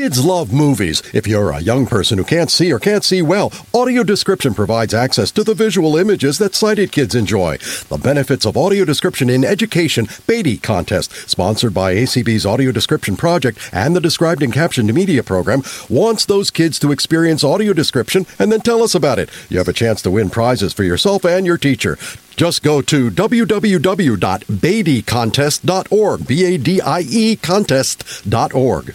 Kids love movies. If you're a young person who can't see or can't see well, audio description provides access to the visual images that sighted kids enjoy. The benefits of audio description in education BADIE contest, sponsored by ACB's Audio Description Project and the Described and Captioned Media Program, wants those kids to experience audio description and then tell us about it. You have a chance to win prizes for yourself and your teacher. Just go to www.badiecontest.org, B-A-D-I-E contest.org,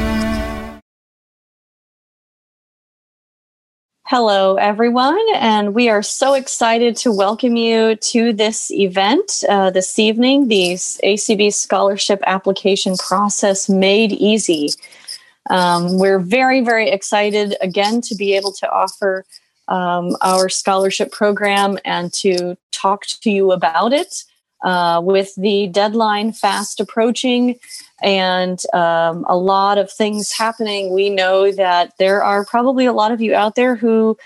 Hello, everyone, and we are so excited to welcome you to this event uh, this evening the ACB Scholarship Application Process Made Easy. Um, we're very, very excited again to be able to offer um, our scholarship program and to talk to you about it. Uh, with the deadline fast approaching and um, a lot of things happening, we know that there are probably a lot of you out there who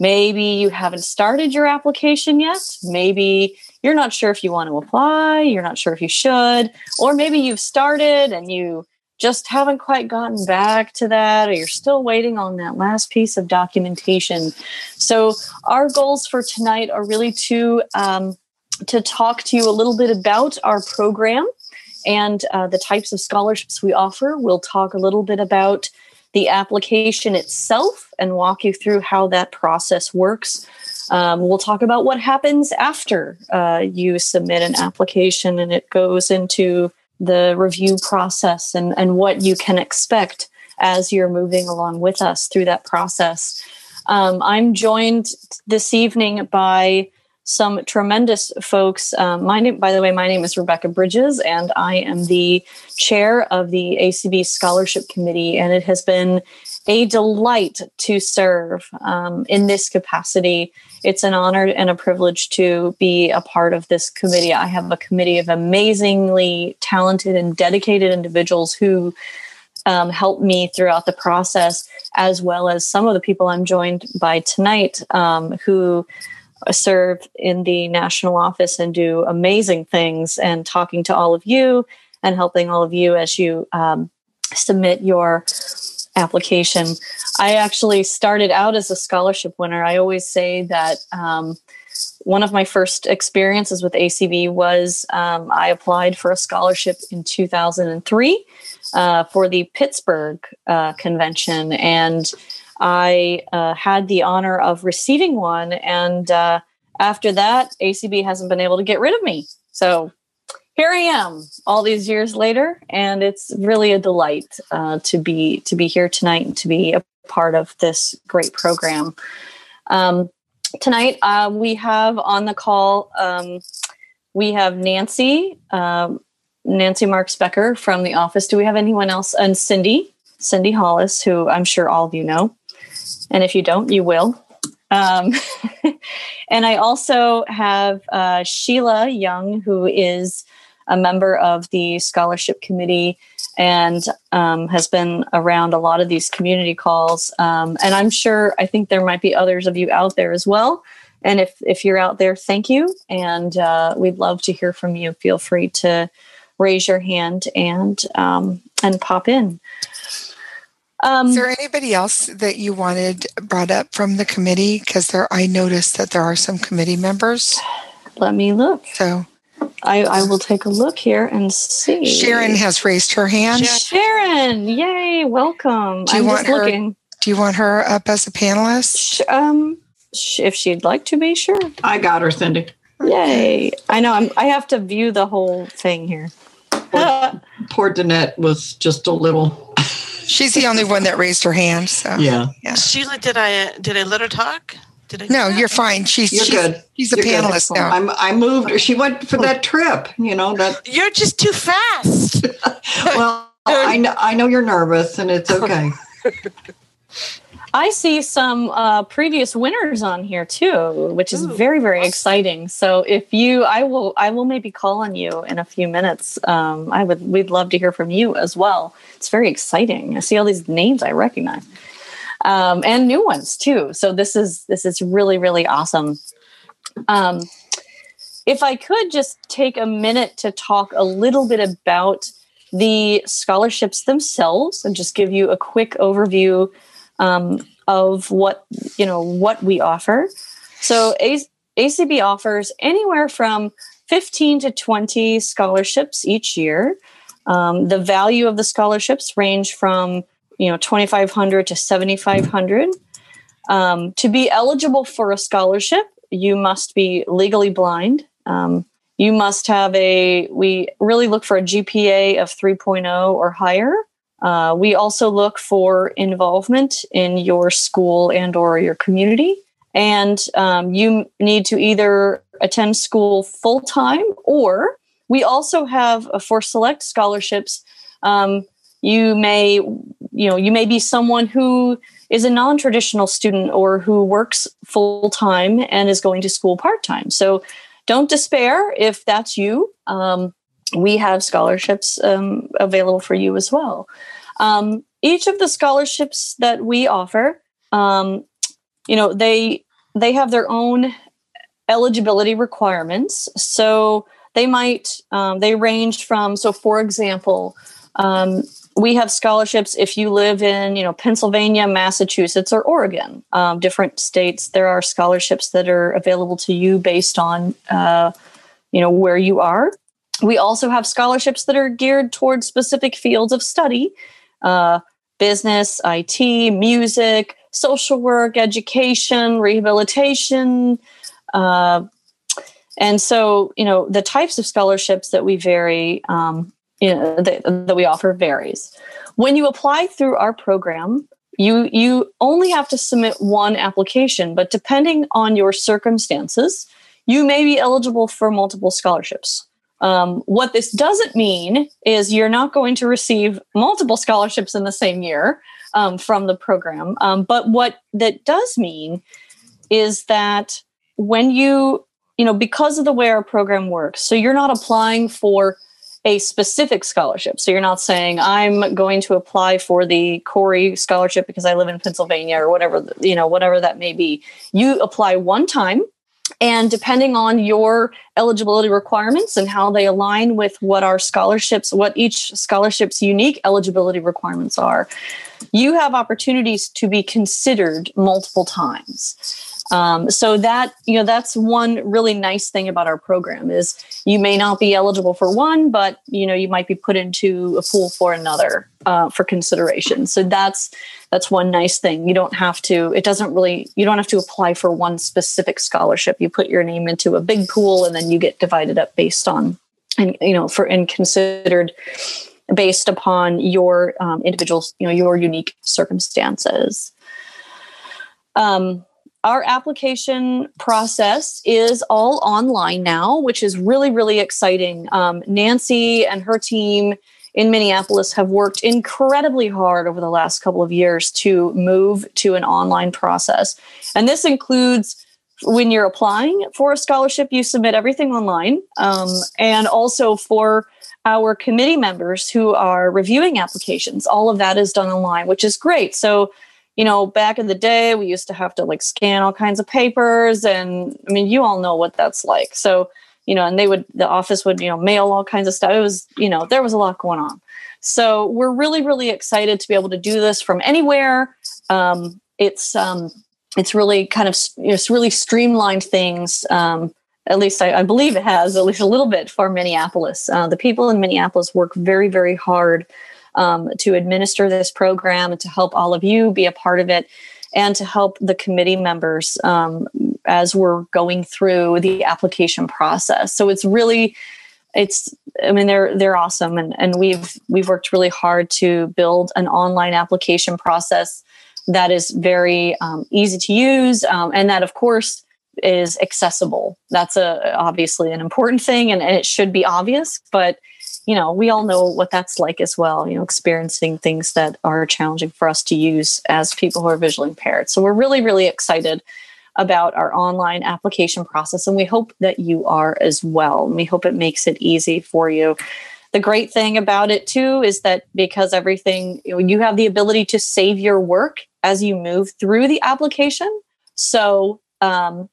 maybe you haven't started your application yet. Maybe you're not sure if you want to apply, you're not sure if you should, or maybe you've started and you just haven't quite gotten back to that, or you're still waiting on that last piece of documentation. So, our goals for tonight are really to um, to talk to you a little bit about our program and uh, the types of scholarships we offer. We'll talk a little bit about the application itself and walk you through how that process works. Um, we'll talk about what happens after uh, you submit an application and it goes into the review process and, and what you can expect as you're moving along with us through that process. Um, I'm joined this evening by some tremendous folks. Um, my name, by the way, my name is Rebecca Bridges, and I am the chair of the ACB Scholarship Committee. And it has been a delight to serve um, in this capacity. It's an honor and a privilege to be a part of this committee. I have a committee of amazingly talented and dedicated individuals who um, help me throughout the process, as well as some of the people I'm joined by tonight um, who serve in the national office and do amazing things and talking to all of you and helping all of you as you um, submit your application. I actually started out as a scholarship winner. I always say that um, one of my first experiences with ACB was um, I applied for a scholarship in 2003 uh, for the Pittsburgh uh, convention. And I uh, had the honor of receiving one. And uh, after that, ACB hasn't been able to get rid of me. So here I am, all these years later, and it's really a delight uh, to be to be here tonight and to be a part of this great program. Um, tonight, uh, we have on the call. Um, we have Nancy, um, Nancy Marks Becker from the office. Do we have anyone else? And Cindy, Cindy Hollis, who I'm sure all of you know. And if you don't, you will. Um, and I also have uh, Sheila Young, who is a member of the scholarship committee and um, has been around a lot of these community calls. Um, and I'm sure, I think there might be others of you out there as well. And if, if you're out there, thank you. And uh, we'd love to hear from you. Feel free to raise your hand and um, and pop in. Um, Is there anybody else that you wanted brought up from the committee? Because there, I noticed that there are some committee members. Let me look. So I, I will take a look here and see. Sharon has raised her hand. Sharon, yay, welcome. Do you I'm want her? Looking. Do you want her up as a panelist? Um, if she'd like to be, sure. I got her, Cindy. Yay! I know. I'm, I have to view the whole thing here. Poor, poor Danette was just a little She's the only one that raised her hand. So yeah, yeah. Sheila, did I did I let her talk? Did I? No, you're fine. She's you're she's, good. She's a you're panelist good. now. I'm, I moved. She went for that trip. You know that. You're just too fast. well, I know I know you're nervous, and it's okay. I see some uh, previous winners on here too, which is Ooh, very very awesome. exciting. So if you, I will, I will maybe call on you in a few minutes. Um, I would, we'd love to hear from you as well. It's very exciting. I see all these names I recognize, um, and new ones too. So this is this is really really awesome. Um, if I could just take a minute to talk a little bit about the scholarships themselves and just give you a quick overview um, of what you know what we offer. So a- ACB offers anywhere from 15 to 20 scholarships each year. Um, the value of the scholarships range from you know 2500 to 7500 um, to be eligible for a scholarship you must be legally blind um, you must have a we really look for a gpa of 3.0 or higher uh, we also look for involvement in your school and or your community. And um, you need to either attend school full time or we also have uh, for select scholarships. Um, you may, you know, you may be someone who is a non-traditional student or who works full time and is going to school part time. So don't despair if that's you. Um, we have scholarships um, available for you as well. Um, each of the scholarships that we offer, um, you know, they they have their own eligibility requirements. So they might um, they range from so for example. Um, we have scholarships if you live in you know pennsylvania massachusetts or oregon um, different states there are scholarships that are available to you based on uh, you know where you are we also have scholarships that are geared towards specific fields of study uh, business, IT, music, social work, education, rehabilitation. Uh, and so, you know, the types of scholarships that we vary, um, you know, that, that we offer varies. When you apply through our program, you you only have to submit one application, but depending on your circumstances, you may be eligible for multiple scholarships. Um, what this doesn't mean is you're not going to receive multiple scholarships in the same year um, from the program. Um, but what that does mean is that when you, you know, because of the way our program works, so you're not applying for a specific scholarship. So you're not saying I'm going to apply for the Corey scholarship because I live in Pennsylvania or whatever, you know, whatever that may be. You apply one time and depending on your eligibility requirements and how they align with what our scholarships, what each scholarship's unique eligibility requirements are, you have opportunities to be considered multiple times. Um, so that you know that's one really nice thing about our program is you may not be eligible for one, but you know you might be put into a pool for another uh, for consideration. So that's that's one nice thing. You don't have to. It doesn't really. You don't have to apply for one specific scholarship. You put your name into a big pool, and then you get divided up based on and you know for and considered based upon your um, individual you know your unique circumstances. Um, our application process is all online now, which is really, really exciting. Um, Nancy and her team in Minneapolis have worked incredibly hard over the last couple of years to move to an online process. And this includes when you're applying for a scholarship, you submit everything online. Um, and also for our committee members who are reviewing applications, all of that is done online, which is great. So you know, back in the day, we used to have to like scan all kinds of papers. And I mean, you all know what that's like. So, you know, and they would, the office would, you know, mail all kinds of stuff. It was, you know, there was a lot going on. So we're really, really excited to be able to do this from anywhere. Um, it's, um, it's really kind of, you know, it's really streamlined things. Um, at least I, I, believe it has, at least a little bit for Minneapolis. Uh, the people in Minneapolis work very, very hard um, to administer this program and to help all of you be a part of it and to help the committee members um, as we're going through the application process. So it's really, it's, I mean, they're they're awesome, and and we've we've worked really hard to build an online application process that is very um, easy to use, um, and that of course is accessible. That's a obviously an important thing, and, and it should be obvious, but you know, we all know what that's like as well, you know, experiencing things that are challenging for us to use as people who are visually impaired. So we're really, really excited about our online application process, and we hope that you are as well. we hope it makes it easy for you. The great thing about it too is that because everything you, know, you have the ability to save your work as you move through the application. So um,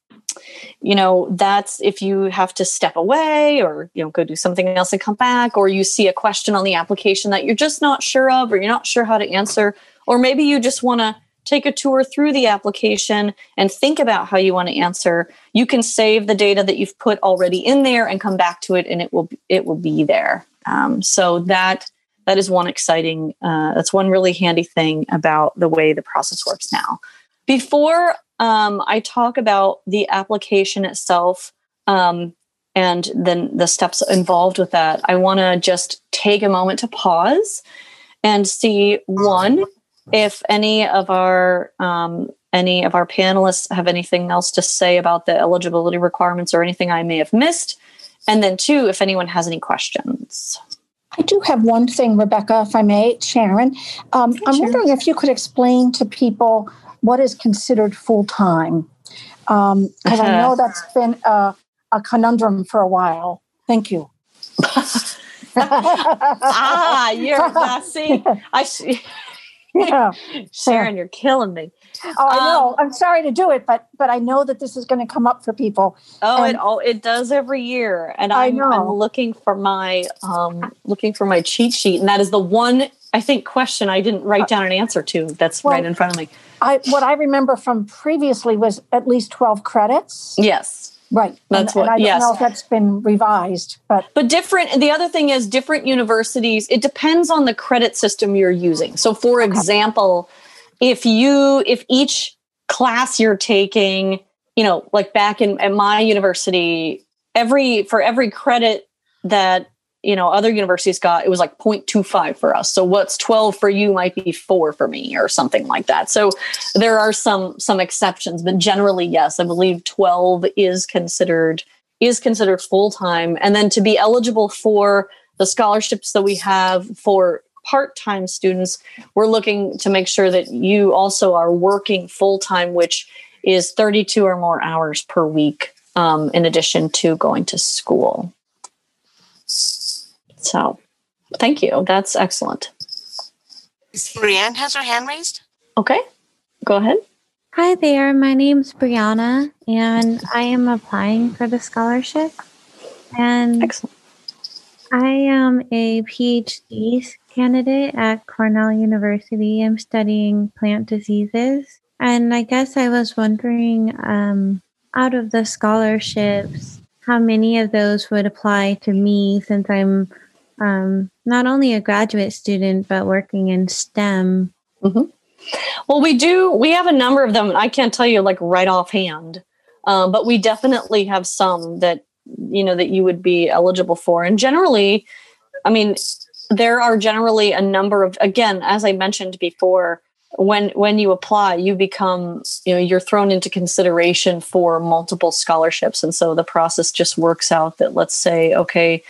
you know that's if you have to step away or you know go do something else and come back or you see a question on the application that you're just not sure of or you're not sure how to answer or maybe you just want to take a tour through the application and think about how you want to answer you can save the data that you've put already in there and come back to it and it will it will be there. Um, so that that is one exciting uh, that's one really handy thing about the way the process works now before um, I talk about the application itself um, and then the steps involved with that. I want to just take a moment to pause and see one if any of our um, any of our panelists have anything else to say about the eligibility requirements or anything I may have missed, and then two if anyone has any questions. I do have one thing, Rebecca, if I may, Sharon. Um, I'm wondering if you could explain to people what is considered full time? Because um, uh-huh. I know that's been a, a, conundrum for a while. Thank you. ah, you're uh, see, I see. Yeah. Sharon, you're killing me. Oh, I know. Um, I'm sorry to do it, but but I know that this is going to come up for people. Oh, and, it all it does every year, and I'm, I'm looking for my um looking for my cheat sheet, and that is the one I think question I didn't write uh, down an answer to. That's well, right in front of me. I what I remember from previously was at least twelve credits. Yes. Right. That's and, what. And I don't yes. know if that's been revised, but but different. The other thing is different universities. It depends on the credit system you're using. So, for okay. example, if you if each class you're taking, you know, like back in at my university, every for every credit that you know other universities got it was like 0.25 for us. So what's 12 for you might be 4 for me or something like that. So there are some some exceptions but generally yes i believe 12 is considered is considered full time and then to be eligible for the scholarships that we have for part-time students we're looking to make sure that you also are working full-time which is 32 or more hours per week um, in addition to going to school so thank you. That's excellent. Brianne has her hand raised. Okay, go ahead. Hi there. My name's Brianna, and I am applying for the scholarship. And excellent. I am a PhD candidate at Cornell University. I'm studying plant diseases. And I guess I was wondering um, out of the scholarships, how many of those would apply to me since I'm um, not only a graduate student, but working in STEM. Mm-hmm. Well, we do, we have a number of them. I can't tell you like right offhand, um, but we definitely have some that, you know, that you would be eligible for. And generally, I mean, there are generally a number of, again, as I mentioned before, when when you apply you become you know you're thrown into consideration for multiple scholarships and so the process just works out that let's say okay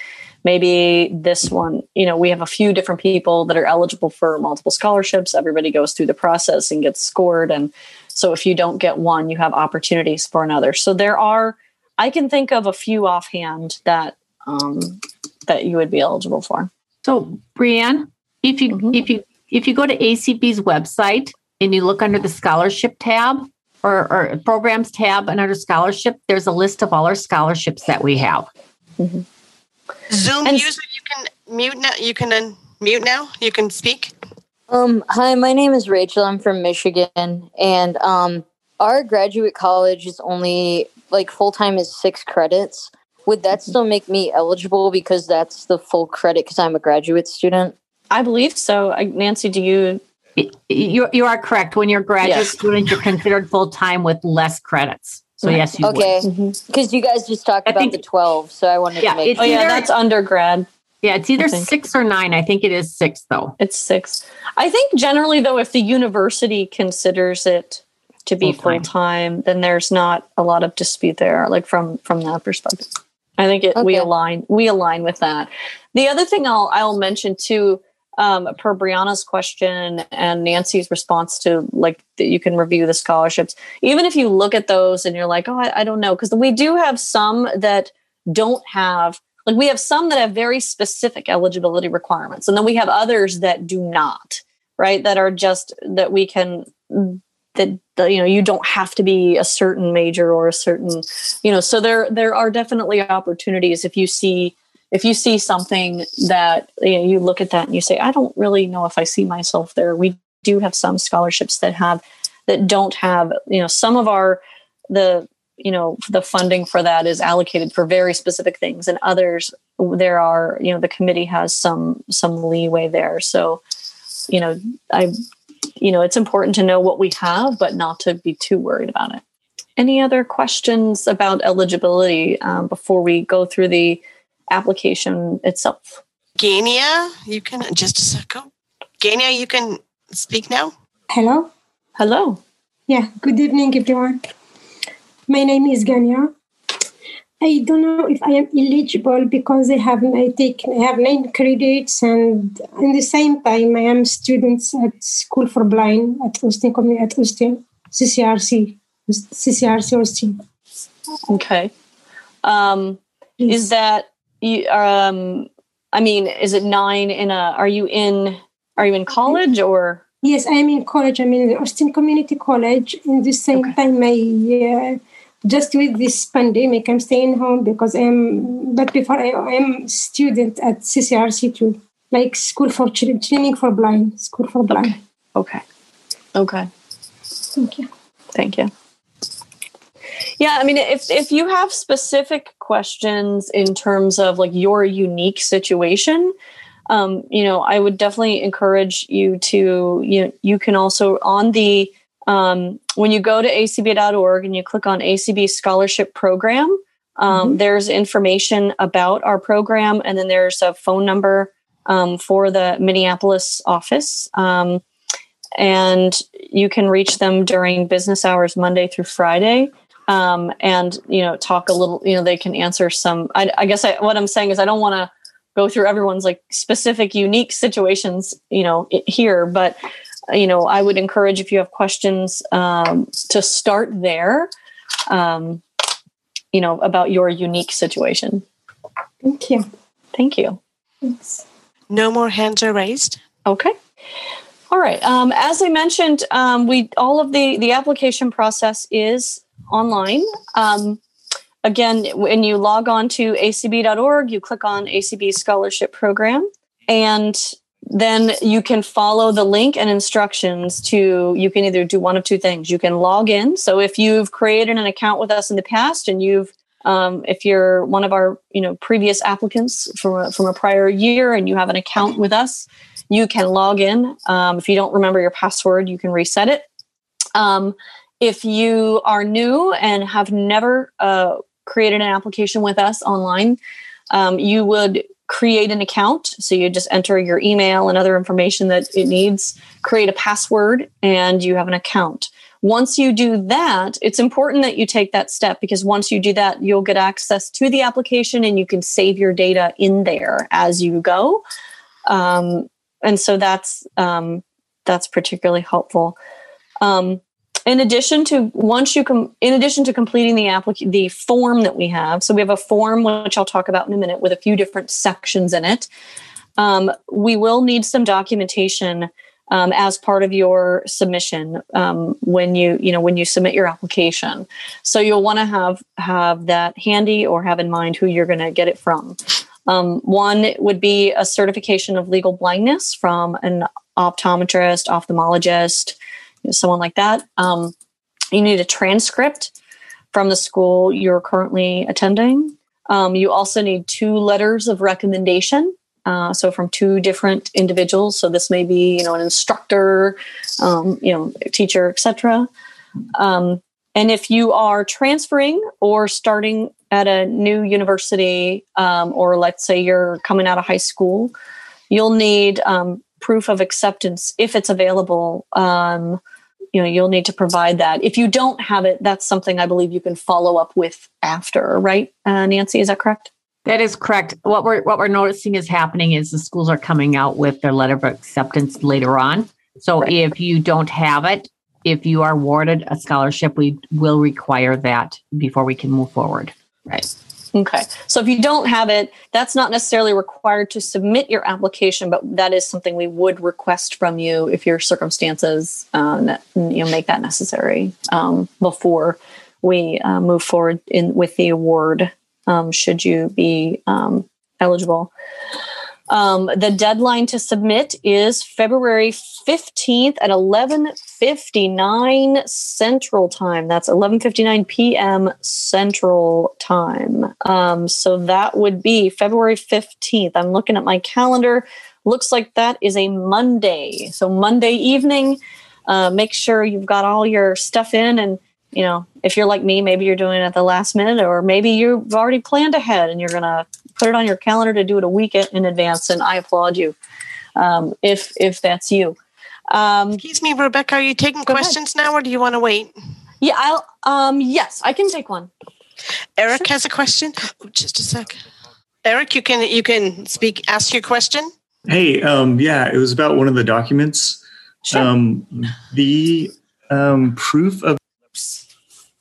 maybe this one, you know, we have a few different people that are eligible for multiple scholarships. Everybody goes through the process and gets scored. And so if you don't get one, you have opportunities for another. So there are, I can think of a few offhand that um, that you would be eligible for. So Brianne, if you mm-hmm. if you if you go to ACB's website and you look under the scholarship tab or, or programs tab and under scholarship, there's a list of all our scholarships that we have. Mm-hmm. Zoom and, user, you can mute now. You can unmute now. You can speak. Um, hi, my name is Rachel. I'm from Michigan, and um, our graduate college is only like full time is six credits. Would that still make me eligible because that's the full credit because I'm a graduate student? I believe so. Nancy, do you? You you are correct. When you're a graduate yes. student, you're considered full time with less credits. So yes, you okay. Because mm-hmm. you guys just talked I about think, the twelve, so I wanted yeah, to make. Oh yeah, that's undergrad. Yeah, it's either six or nine. I think it is six though. It's six. I think generally though, if the university considers it to be full time, then there's not a lot of dispute there, like from from that perspective. I think it, okay. we align we align with that. The other thing I'll I'll mention too, um, per Brianna's question and Nancy's response to like that you can review the scholarships. Even if you look at those and you're like, oh, I, I don't know, because we do have some that don't have like we have some that have very specific eligibility requirements, and then we have others that do not, right? That are just that we can that you know you don't have to be a certain major or a certain you know so there there are definitely opportunities if you see if you see something that you, know, you look at that and you say i don't really know if i see myself there. We do have some scholarships that have that don't have you know some of our the you know the funding for that is allocated for very specific things and others there are you know the committee has some some leeway there. So you know i you know it's important to know what we have but not to be too worried about it. Any other questions about eligibility um, before we go through the application itself. Gania you can just a second gania you can speak now. Hello? Hello. Yeah good evening everyone. My name is Gania. I don't know if I am eligible because I have I take I have nine credits and in the same time I am students at School for Blind at Austin at Austin CCRC CCRC Austin. Okay, um, yes. is that you? Um, I mean, is it nine in a? Are you in? Are you in college or? Yes, I am in college. I'm in the Austin Community College. In the same okay. time, I uh, just with this pandemic, I'm staying home because I'm. But before I, am student at CCRC too, like school for training for blind, school for blind. Okay. Okay. Thank you. Thank you. Yeah, I mean, if if you have specific questions in terms of like your unique situation, um, you know, I would definitely encourage you to you know you can also on the um, when you go to acb.org and you click on ACB Scholarship Program, um, mm-hmm. there's information about our program, and then there's a phone number um, for the Minneapolis office. Um, and you can reach them during business hours, Monday through Friday. Um, and you know, talk a little. You know, they can answer some. I, I guess I, what I'm saying is, I don't want to go through everyone's like specific, unique situations. You know, here, but you know, I would encourage if you have questions um, to start there, um, you know, about your unique situation. Thank you. Thank you. Thanks. No more hands are raised. Okay. All right. Um, as I mentioned, um, we all of the the application process is online. Um, again, when you log on to acb.org, you click on ACB Scholarship Program, and then you can follow the link and instructions to you can either do one of two things. You can log in. So if you've created an account with us in the past and you've um, if you're one of our you know previous applicants from a, from a prior year and you have an account with us you can log in. Um, if you don't remember your password you can reset it. Um, if you are new and have never uh, created an application with us online um, you would create an account. So you just enter your email and other information that it needs, create a password, and you have an account. Once you do that, it's important that you take that step because once you do that, you'll get access to the application and you can save your data in there as you go. Um, and so that's um, that's particularly helpful. Um, in addition to once you come in addition to completing the applic- the form that we have so we have a form which i'll talk about in a minute with a few different sections in it um, we will need some documentation um, as part of your submission um, when you you know when you submit your application. So you'll want to have have that handy or have in mind who you're going to get it from. Um, one would be a certification of legal blindness from an optometrist ophthalmologist someone like that. Um, you need a transcript from the school you're currently attending. Um, you also need two letters of recommendation. Uh, so from two different individuals. So this may be, you know, an instructor, um, you know, teacher, etc. Um, and if you are transferring or starting at a new university, um, or let's say you're coming out of high school, you'll need um, proof of acceptance if it's available um, you know you'll need to provide that. If you don't have it, that's something I believe you can follow up with after, right? Uh, Nancy, is that correct? That is correct. What we're what we're noticing is happening is the schools are coming out with their letter of acceptance later on. So right. if you don't have it, if you are awarded a scholarship, we will require that before we can move forward. Right. Okay. So if you don't have it, that's not necessarily required to submit your application, but that is something we would request from you if your circumstances uh, you know make that necessary um, before we uh, move forward in with the award. Um, should you be um, eligible? Um, the deadline to submit is February 15th at 11:59 Central Time. That's 11:59 p.m. Central Time. Um, so that would be February 15th. I'm looking at my calendar. Looks like that is a Monday. So Monday evening. Uh, make sure you've got all your stuff in and you know if you're like me maybe you're doing it at the last minute or maybe you've already planned ahead and you're going to put it on your calendar to do it a week in advance, and I applaud you um, if if that's you. Um, Excuse me, Rebecca. Are you taking questions ahead. now, or do you want to wait? Yeah, I'll. Um, yes, I can take one. Eric sure. has a question. Oh, just a sec. Eric, you can you can speak. Ask your question. Hey, um, yeah, it was about one of the documents. Sure. Um, the um, proof of. Oops.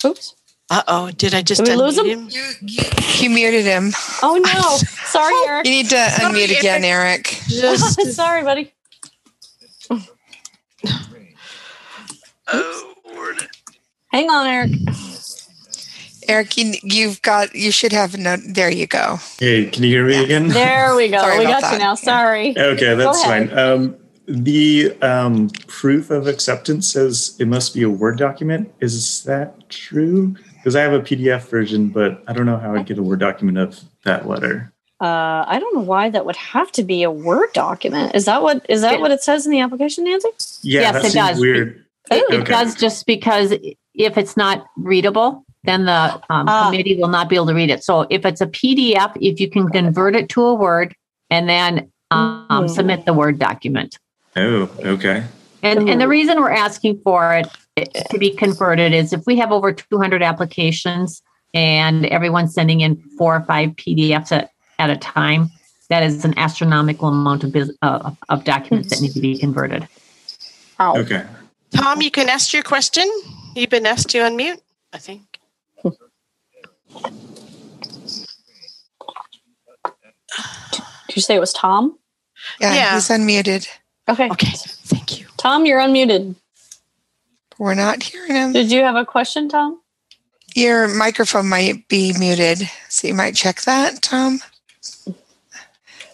Oops. Uh oh, did I just did lose him? him? You, you, you muted him. Oh no. Sorry, Eric. You need to Sorry, unmute again, Eric. Just, Sorry, buddy. Oh, Lord. Hang on, Eric. Eric, you, you've got, you should have no, there you go. Hey, can you hear me again? There we go. we got that. you now. Sorry. Okay, that's fine. Um, the um, proof of acceptance says it must be a Word document. Is that true? because I have a PDF version, but I don't know how I'd get a Word document of that letter. Uh, I don't know why that would have to be a Word document. Is that what is that yeah. what it says in the application, Nancy? Yeah, yes, it does. Weird. It, okay. it, does just because if it's not readable, then the um, uh, committee will not be able to read it. So if it's a PDF, if you can convert it to a Word and then um, mm-hmm. submit the Word document. Oh, okay. And and the reason we're asking for it to be converted is if we have over 200 applications and everyone's sending in four or five PDFs at, at a time, that is an astronomical amount of uh, of documents that need to be converted. Oh. Okay. Tom, you can ask your question. You've been asked to unmute, I think. Did you say it was Tom? Yeah, yeah. he's unmuted. Okay. Okay. Thank you. Tom, you're unmuted. We're not hearing him. Did you have a question, Tom? Your microphone might be muted. So you might check that, Tom.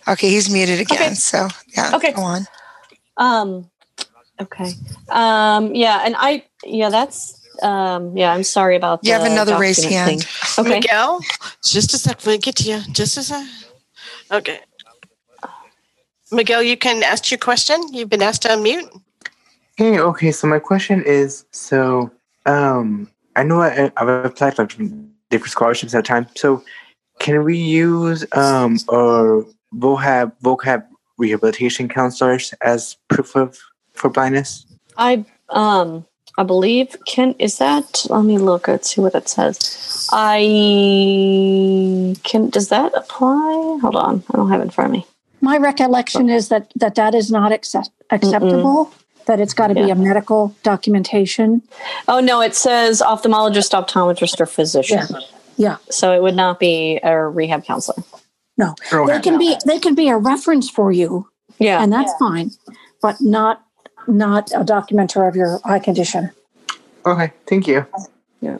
Okay, he's muted again. Okay. So yeah, okay. go on. Um okay. Um yeah, and I yeah, that's um yeah, I'm sorry about You have another raised hand. Thing. Okay. Miguel, just a sec. We'll get to you. Just a sec. Okay. Miguel, you can ask your question. You've been asked to unmute. Hey, okay, so my question is so um I know I, I've applied for different scholarships at a time. So can we use um or vocab vocab rehabilitation counselors as proof of for blindness? I um I believe can is that let me look at see what it says. I can does that apply? Hold on, I don't have it in front of me. My recollection is that that that is not accept, acceptable. Mm-mm that it's got to yeah. be a medical documentation? Oh no, it says ophthalmologist, optometrist, or physician. Yeah. yeah. So it would not be a rehab counselor. No, they can be they can be a reference for you. Yeah, and that's yeah. fine, but not not a documenter of your eye condition. Okay, thank you. Yeah.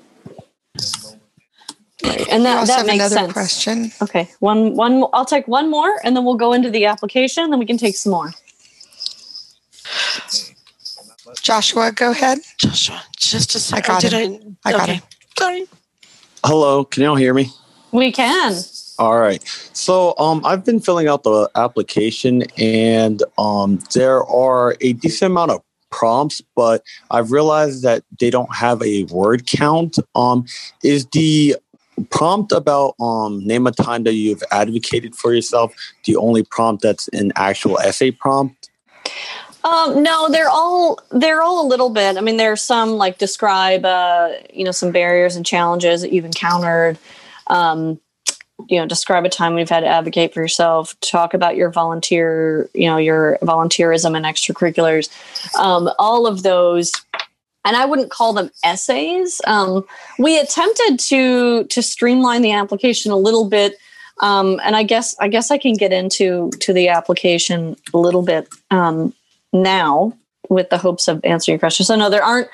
Right. And that, that makes sense. question. Okay. One one I'll take one more and then we'll go into the application, then we can take some more. Joshua, go ahead. Joshua, just a second. I got it. I, I got okay. it. Sorry. Hello, can y'all hear me? We can. All right. So um, I've been filling out the application, and um, there are a decent amount of prompts, but I've realized that they don't have a word count. Um, is the prompt about um, name a time that you've advocated for yourself the only prompt that's an actual essay prompt? Um, no, they're all they're all a little bit. I mean, there's some like describe uh, you know some barriers and challenges that you've encountered. Um, you know, describe a time we've had to advocate for yourself. Talk about your volunteer, you know, your volunteerism and extracurriculars. Um, all of those and I wouldn't call them essays. Um, we attempted to to streamline the application a little bit, um, and I guess I guess I can get into to the application a little bit um, now with the hopes of answering your question. So no, there aren't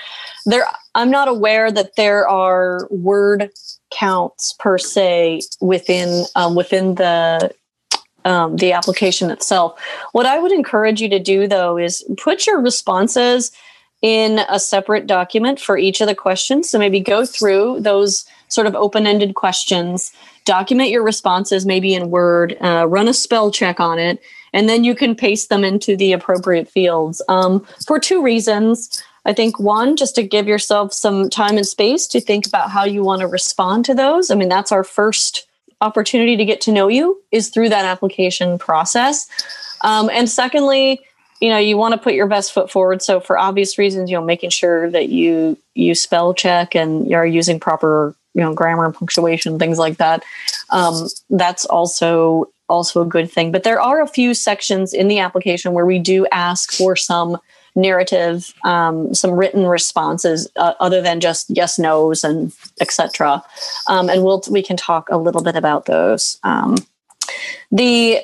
there. I'm not aware that there are word counts per se within um, within the um, the application itself. What I would encourage you to do though is put your responses in a separate document for each of the questions. So maybe go through those sort of open ended questions, document your responses maybe in Word, uh, run a spell check on it, and then you can paste them into the appropriate fields um, for two reasons. I think one, just to give yourself some time and space to think about how you want to respond to those. I mean, that's our first opportunity to get to know you is through that application process. Um, and secondly, you know you want to put your best foot forward so for obvious reasons you know making sure that you you spell check and you're using proper you know grammar and punctuation things like that um, that's also also a good thing but there are a few sections in the application where we do ask for some narrative um, some written responses uh, other than just yes nos and etc um, and we'll we can talk a little bit about those um, the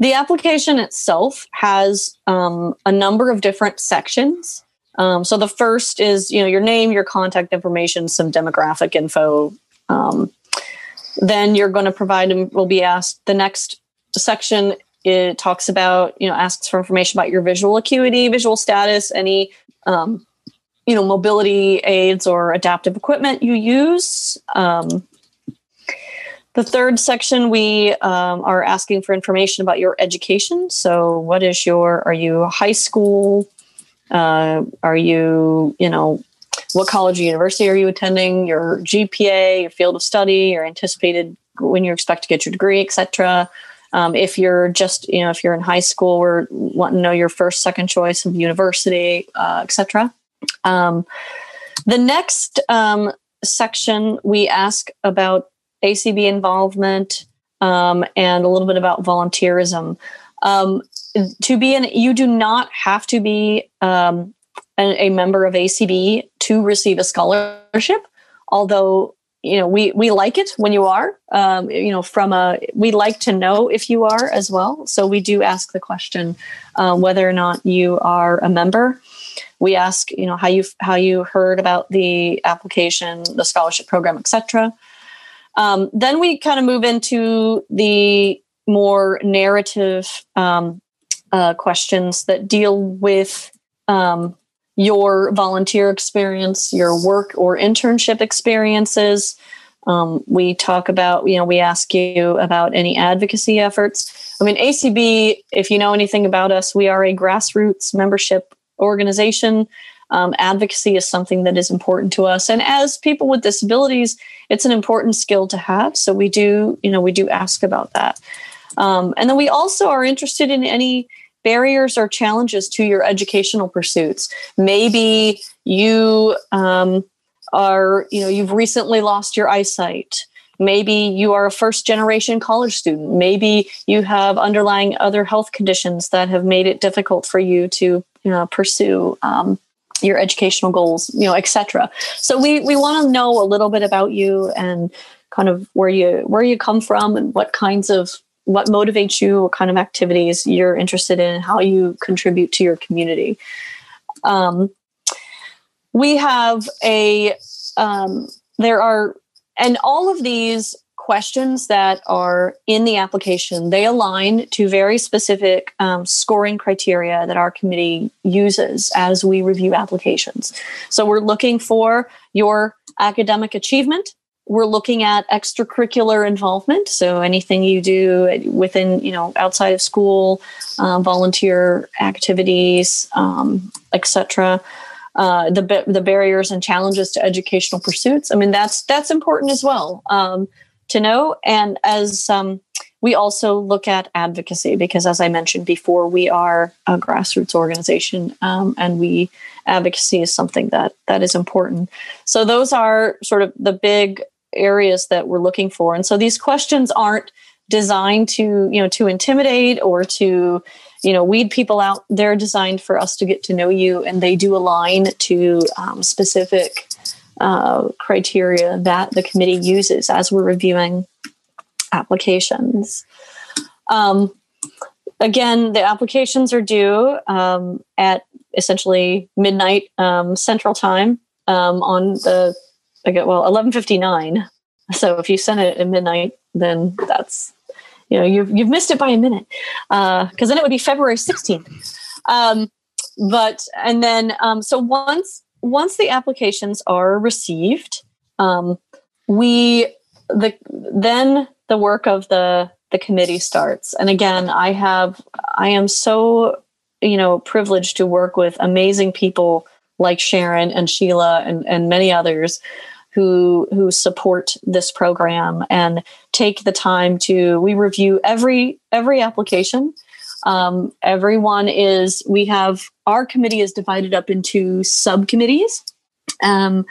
the application itself has um, a number of different sections. Um, so the first is you know your name, your contact information, some demographic info. Um, then you're going to provide and will be asked the next section. It talks about you know asks for information about your visual acuity, visual status, any um, you know mobility aids or adaptive equipment you use. Um, the third section, we um, are asking for information about your education. So, what is your, are you high school? Uh, are you, you know, what college or university are you attending? Your GPA, your field of study, your anticipated when you expect to get your degree, etc. Um, if you're just, you know, if you're in high school, we're wanting to know your first, second choice of university, uh, etc. Um, the next um, section, we ask about ACB involvement, um, and a little bit about volunteerism. Um, to be an, you do not have to be um, a, a, member of ACB to receive a scholarship. Although you know we we like it when you are. Um, you know, from a we like to know if you are as well. So we do ask the question um, whether or not you are a member we ask you know how you how you heard about the application the scholarship program etc um, then we kind of move into the more narrative um, uh, questions that deal with um, your volunteer experience, your work or internship experiences. Um, we talk about, you know, we ask you about any advocacy efforts. I mean, ACB, if you know anything about us, we are a grassroots membership organization um, advocacy is something that is important to us and as people with disabilities it's an important skill to have so we do you know we do ask about that um, and then we also are interested in any barriers or challenges to your educational pursuits. Maybe you um, are you know you've recently lost your eyesight. Maybe you are a first generation college student. Maybe you have underlying other health conditions that have made it difficult for you to you know, pursue um, your educational goals, you know, etc. So we we want to know a little bit about you and kind of where you where you come from and what kinds of what motivates you, what kind of activities you're interested in, how you contribute to your community. Um, we have a um, there are and all of these questions that are in the application they align to very specific um, scoring criteria that our committee uses as we review applications so we're looking for your academic achievement we're looking at extracurricular involvement so anything you do within you know outside of school uh, volunteer activities um, etc uh, the the barriers and challenges to educational pursuits. I mean, that's that's important as well. Um, to know. And as um, we also look at advocacy because, as I mentioned before, we are a grassroots organization, um, and we advocacy is something that that is important. So those are sort of the big areas that we're looking for, and so these questions aren't designed to you know to intimidate or to you know weed people out. They're designed for us to get to know you, and they do align to um, specific uh, criteria that the committee uses as we're reviewing applications. Um, again, the applications are due um, at essentially midnight um, Central Time um, on the I get well eleven fifty nine. So if you send it at midnight, then that's you know you've you've missed it by a minute because uh, then it would be February sixteenth. Um, but and then um, so once once the applications are received, we the then the work of the the committee starts. And again, I have I am so you know privileged to work with amazing people like Sharon and Sheila and, and many others who who support this program and take the time to we review every every application um, everyone is we have our committee is divided up into subcommittees um,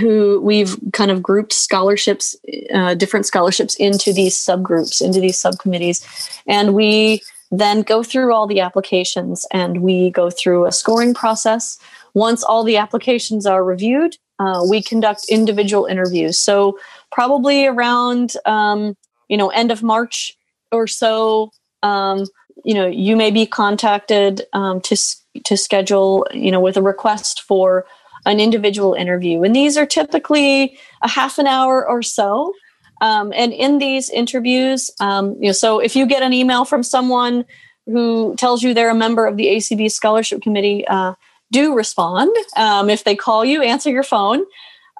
who we've kind of grouped scholarships, uh, different scholarships into these subgroups, into these subcommittees. And we then go through all the applications and we go through a scoring process. Once all the applications are reviewed, uh, we conduct individual interviews. So probably around, um, you know, end of March or so, um, you know, you may be contacted um, to to schedule, you know, with a request for an individual interview. And these are typically a half an hour or so. Um, and in these interviews, um, you know, so if you get an email from someone who tells you they're a member of the ACB Scholarship Committee, uh, do respond. Um, if they call you, answer your phone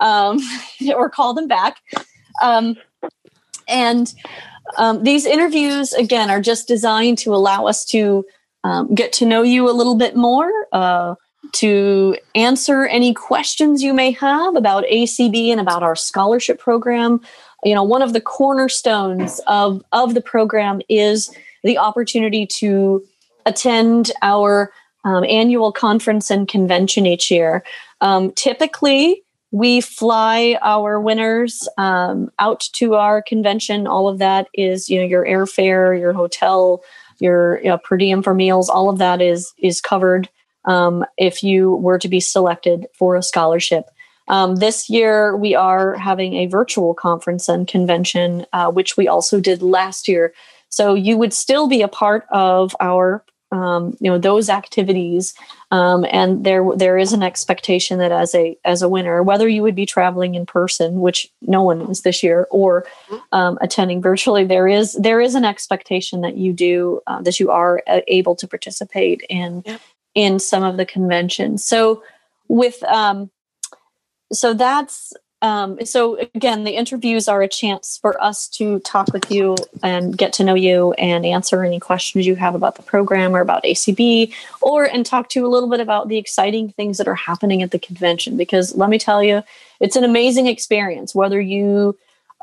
um, or call them back. Um, and um, these interviews, again, are just designed to allow us to get to know you a little bit more. Uh, to answer any questions you may have about ACB and about our scholarship program. You know, one of the cornerstones of, of the program is the opportunity to attend our um, annual conference and convention each year. Um, typically, we fly our winners um, out to our convention. All of that is, you know, your airfare, your hotel, your you know, per diem for meals. All of that is is covered um, if you were to be selected for a scholarship. Um, this year, we are having a virtual conference and convention, uh, which we also did last year. So you would still be a part of our, um, you know, those activities, um, and there there is an expectation that as a as a winner, whether you would be traveling in person, which no one is this year, or um, attending virtually, there is there is an expectation that you do uh, that you are uh, able to participate in in some of the conventions. So with um, so that's um, so again, the interviews are a chance for us to talk with you and get to know you and answer any questions you have about the program or about ACB, or and talk to you a little bit about the exciting things that are happening at the convention. Because let me tell you, it's an amazing experience. Whether you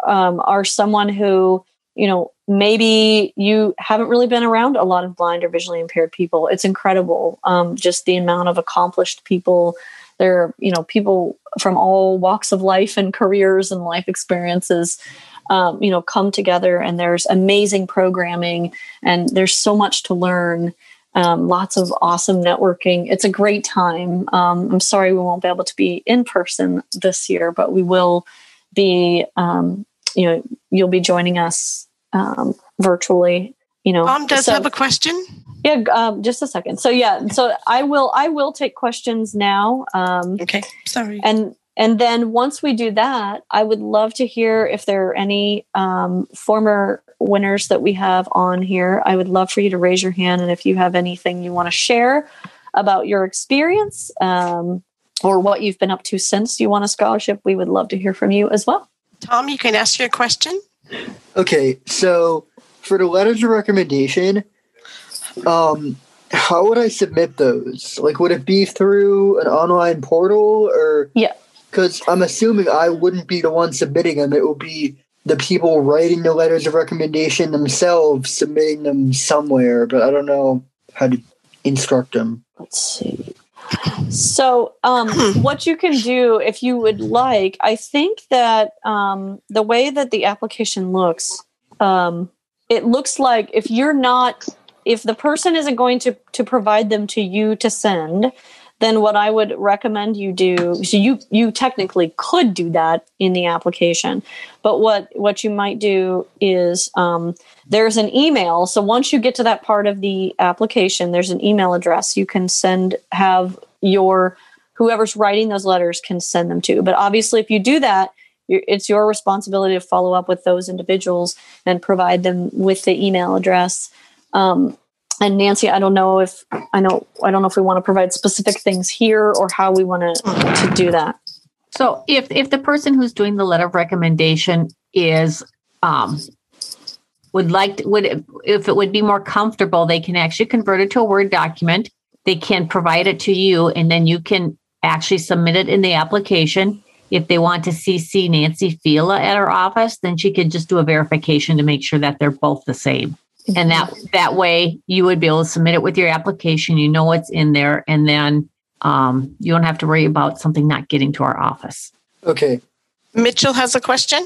um, are someone who you know maybe you haven't really been around a lot of blind or visually impaired people it's incredible um, just the amount of accomplished people there are you know people from all walks of life and careers and life experiences um, you know come together and there's amazing programming and there's so much to learn um, lots of awesome networking it's a great time um, i'm sorry we won't be able to be in person this year but we will be um, you know you'll be joining us um, virtually. You know, Mom does so, have a question. Yeah, um, just a second. So yeah, so I will I will take questions now. Um, okay, sorry. And and then once we do that, I would love to hear if there are any um, former winners that we have on here. I would love for you to raise your hand, and if you have anything you want to share about your experience um, or what you've been up to since you won a scholarship, we would love to hear from you as well. Tom, you can ask your question. Okay, so for the letters of recommendation, um, how would I submit those? Like, would it be through an online portal or? Yeah. Because I'm assuming I wouldn't be the one submitting them. It would be the people writing the letters of recommendation themselves submitting them somewhere, but I don't know how to instruct them. Let's see. So, um, what you can do if you would like, I think that um, the way that the application looks, um, it looks like if you're not, if the person isn't going to to provide them to you to send, then what I would recommend you do. So you you technically could do that in the application, but what what you might do is um, there's an email. So once you get to that part of the application, there's an email address you can send have your whoever's writing those letters can send them to. But obviously, if you do that, it's your responsibility to follow up with those individuals and provide them with the email address. Um, and Nancy, I don't know if I know I don't know if we want to provide specific things here or how we want to to do that. So if if the person who's doing the letter of recommendation is um, would like to, would if it would be more comfortable, they can actually convert it to a Word document. They can provide it to you, and then you can actually submit it in the application. If they want to CC Nancy Fila at her office, then she could just do a verification to make sure that they're both the same and that that way you would be able to submit it with your application you know what's in there and then um, you don't have to worry about something not getting to our office. Okay. Mitchell has a question?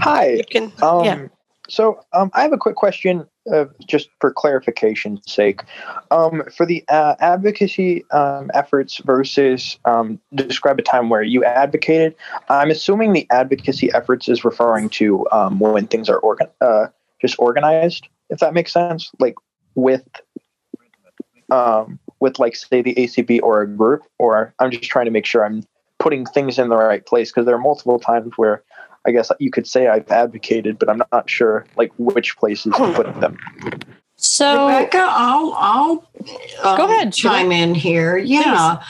Hi. You can um, yeah. so um, i have a quick question uh, just for clarification's sake. Um, for the uh, advocacy um, efforts versus um, describe a time where you advocated. I'm assuming the advocacy efforts is referring to um, when things are organ- uh, just organized if that makes sense like with um with like say the acb or a group or i'm just trying to make sure i'm putting things in the right place because there are multiple times where i guess you could say i've advocated but i'm not sure like which places to put them. So, Rebecca, I'll I'll um, Go ahead, chime in here. Yeah,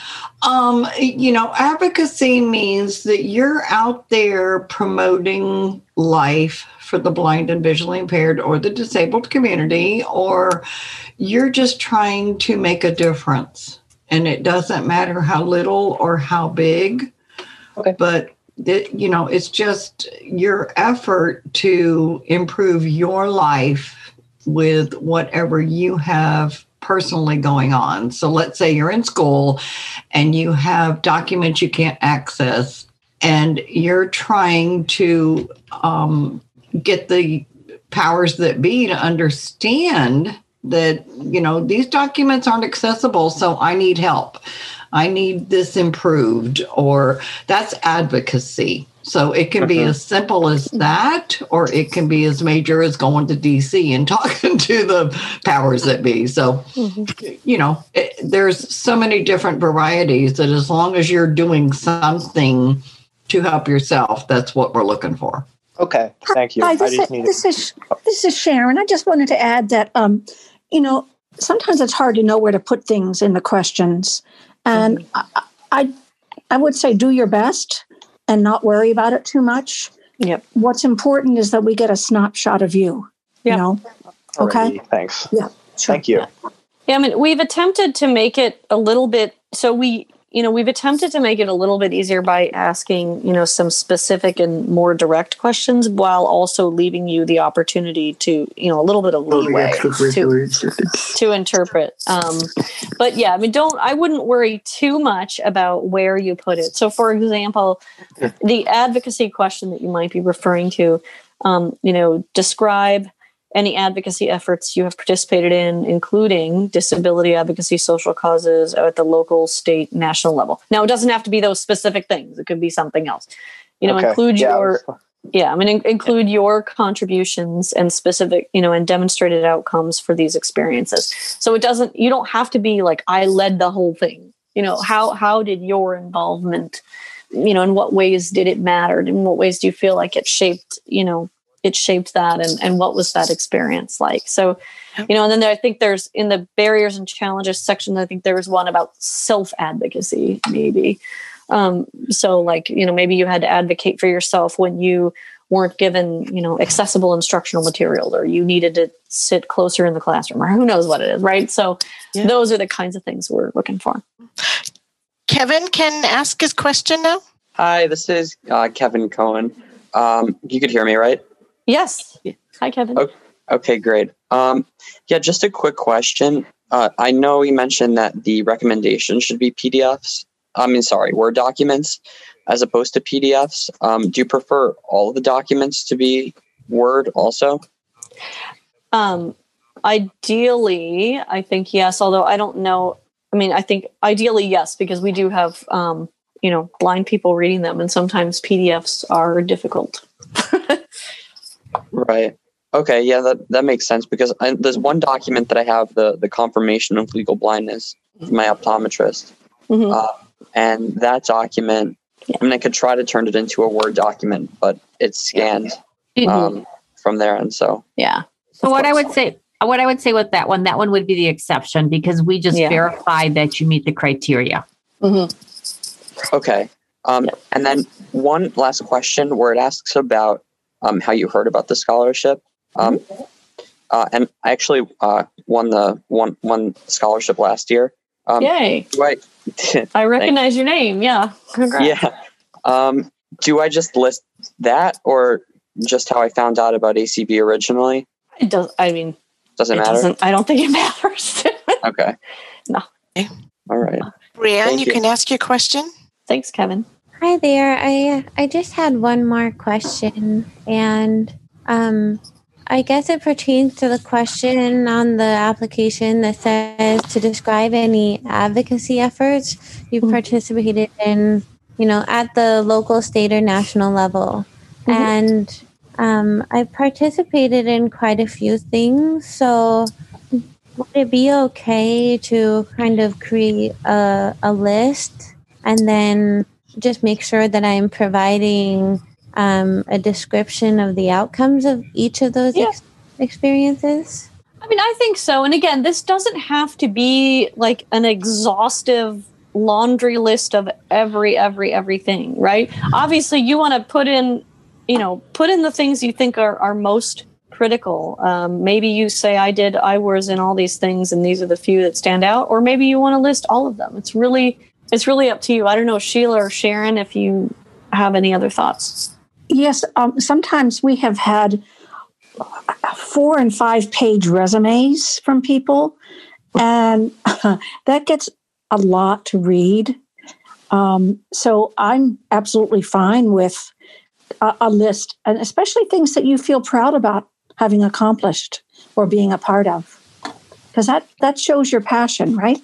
um, you know, advocacy means that you're out there promoting life for the blind and visually impaired or the disabled community, or you're just trying to make a difference. And it doesn't matter how little or how big, okay. but it, you know, it's just your effort to improve your life with whatever you have personally going on. So let's say you're in school and you have documents you can't access, and you're trying to um, get the powers that be to understand that you know these documents aren't accessible so i need help. I need this improved or that's advocacy. So it can be Mhm. as simple as that or it can be as major as going to dc and talking to the powers that be. So you know it, there's so many different varieties that as long as you're doing something to help yourself that's what we're looking for okay thank you Hi, i this, just is, needed this is this is Sharon. I just wanted to add that um, you know sometimes it's hard to know where to put things in the questions, and I, I I would say do your best and not worry about it too much. Yep. What's important is that we get a snapshot of you. You know. Okay. Thanks Yeah. thank you Yeah, I mean, we've attempted to make it a little bit so we, you know, we've attempted to make it a little bit easier by asking, you know, some specific and more direct questions while also leaving you the opportunity to, you know, a little bit of leeway to, to interpret. Um, but yeah, I mean, don't, I wouldn't worry too much about where you put it. So, for example, the advocacy question that you might be referring to, um, you know, describe any advocacy efforts you have participated in, including disability advocacy, social causes at the local, state, national level. Now, it doesn't have to be those specific things. It could be something else. You know, Okay. include Yeah, your yeah, I mean, in- include your contributions and specific, you know, and demonstrated outcomes for these experiences. So it doesn't, you don't have to be like, I led the whole thing. You know, how how did your involvement, you know, in what ways did it matter? In what ways do you feel like it shaped, you know, it shaped that, and and what was that experience like? So, you know, and then there, I think there's in the barriers and challenges section, I think there was one about self advocacy, maybe. Um, so like, you know, maybe you had to advocate for yourself when you weren't given, you know, accessible instructional material or you needed to sit closer in the classroom or who knows what it is, right? So those are the kinds of things we're looking for. Kevin can ask his question now. Hi, this is uh, Kevin Cohen. Um, you could hear me, right? Yes. Hi, Kevin. Okay, okay great. Um, yeah, just a quick question. Uh, I know you mentioned that the recommendations should be PDFs. I mean, sorry, Word documents as opposed to PDFs. Um, do you prefer all of the documents to be Word also? Um, ideally, I think yes, although I don't know. I mean, I think ideally yes, because we do have, um, you know, blind people reading them, and sometimes PDFs are difficult. right. Okay. Yeah, that, that makes sense because I, there's one document that I have the the confirmation of legal blindness, from my optometrist, mm-hmm. uh, and that document. Yeah. I mean, I could try to turn it into a Word document, but it's scanned Mhm. um, from there, and so yeah. So what I would say, what I would say with that one, that one would be the exception because we just Yeah. verified that you meet the criteria. Mm-hmm. Okay. Um, And then one last question where it asks about um, how you heard about the scholarship. Um, uh, and I actually uh, won the one won scholarship last year. Um, Yay! Do I? I recognize your name. Yeah. Congrats. yeah. Um, do I just list that or just how I found out about ACB originally? It does. I mean, Does it, it matter? doesn't. I don't think it matters. Okay. No. All right. Brianne, you, you. can ask your question. Thanks, Kevin. Hi there. I I just had one more question, and um, I guess it pertains to the question on the application that says to describe any advocacy efforts you've participated in, you know, at the local, state, or national level. And um, I've participated in quite a few things. So, would it be okay to kind of create a, a list and then just make sure that I'm providing um, a description of the outcomes of each of those ex- experiences? I mean, I think so. And again, this doesn't have to be like an exhaustive laundry list of every, every, everything, right? Obviously, you want to put in, you know, put in the things you think are, are most critical. Um, maybe you say, I did, I was in all these things, and these are the few that stand out. Or maybe you want to list all of them. It's really, it's really up to you. I don't know, Sheila or Sharon, if you have any other thoughts. Yes, um, sometimes we have had four and five page resumes from people, and that gets a lot to read. Um, so I'm absolutely fine with a, a list, and especially things that you feel proud about having accomplished or being a part of, because that that shows your passion, right?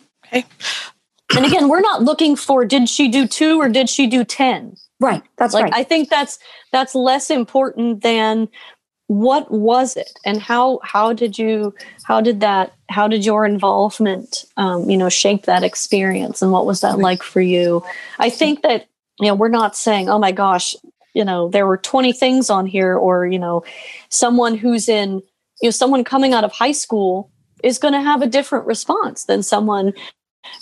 And again, we're not looking for did she do two or did she do 10? Right. That's like right. I think that's that's less important than what was it and how how did you how did that how did your involvement um, you know shape that experience and what was that like for you i think that you know we're not saying oh my gosh you know there were 20 things on here or you know someone who's in you know someone coming out of high school is going to have a different response than someone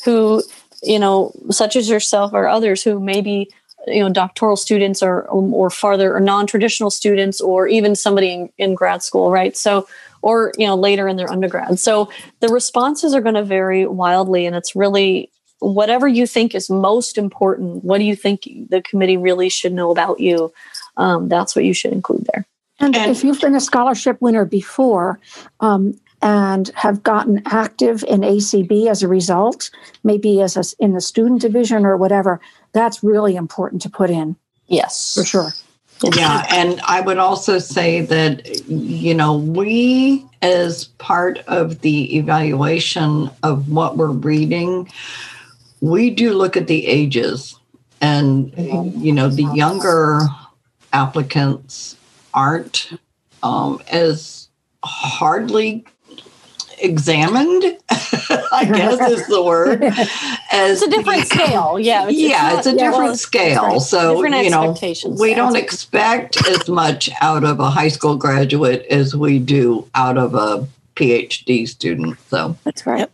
who you know such as yourself or others who maybe you know doctoral students or or farther or non-traditional students or even somebody in, in grad school right? So or you know later in their undergrad. So the responses are going to vary wildly and it's really whatever you think is most important what do you think the committee really should know about you? Um, that's what you should include there. And, if you've been a scholarship winner before um, and have gotten active in ACB as a result, maybe as a, in the student division or whatever, that's really important to put in. Yes, for sure. Yeah, and I would also say that, you know, we, as part of the evaluation of what we're reading, we do look at the ages. And, you know, the younger applicants aren't um, as hardly examined, I guess is the word. As it's a different scale. Yeah. It's, yeah, not- it's a yeah, different well, scale. right. So different you know, we don't it's- expect as much out of a high school graduate as we do out of a PhD student. So that's right.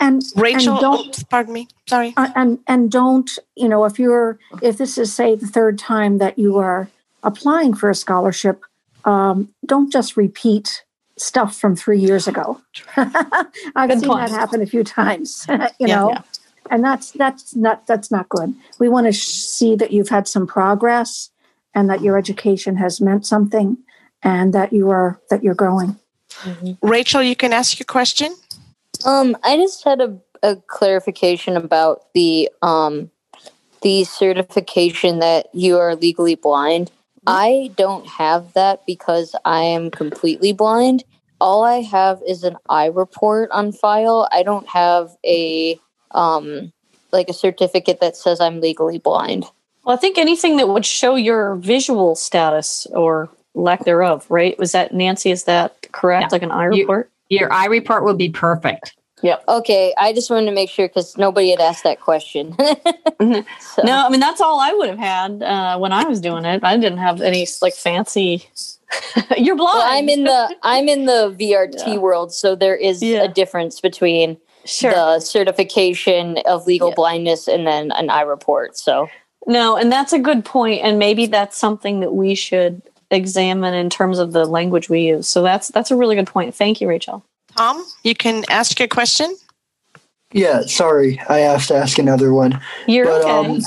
And Rachel, and don't, oops, pardon me. Sorry. uh, and and don't you know if you're if this is say the third time that you are applying for a scholarship, um, don't just repeat stuff from three years ago. I've Good seen point. that happen a few times. you Yeah, know. yeah. And that's that's not that's not good. We want to sh- see that you've had some progress and that your education has meant something and that you are that you're growing. Mm-hmm. Rachel, you can ask your question. Um, I just had a, a clarification about the um the certification that you are legally blind. I don't have that because I am completely blind. All I have is an eye report on file. I don't have a um like a certificate that says I'm legally blind. Well, I think anything that would show your visual status or lack thereof, right? Was that Nancy? Is that correct? Yeah. Like an eye report? You, your eye report would be perfect. Yep. Okay, I just wanted to make sure because nobody had asked that question. mm-hmm. so. No, I mean that's all I would have had uh, when I was doing it. I didn't have any like fancy. You're blind. Well, I'm in the I'm in the VRT yeah. world, so there is yeah. a difference between sure. the certification of legal yeah. blindness and then an eye report. So no, and that's a good point, and maybe that's something that we should examine in terms of the language we use. So that's that's a really good point. Thank you, Rachel. Tom, you can ask your question. Yeah, sorry, I have to ask another one. You're but, okay. Um,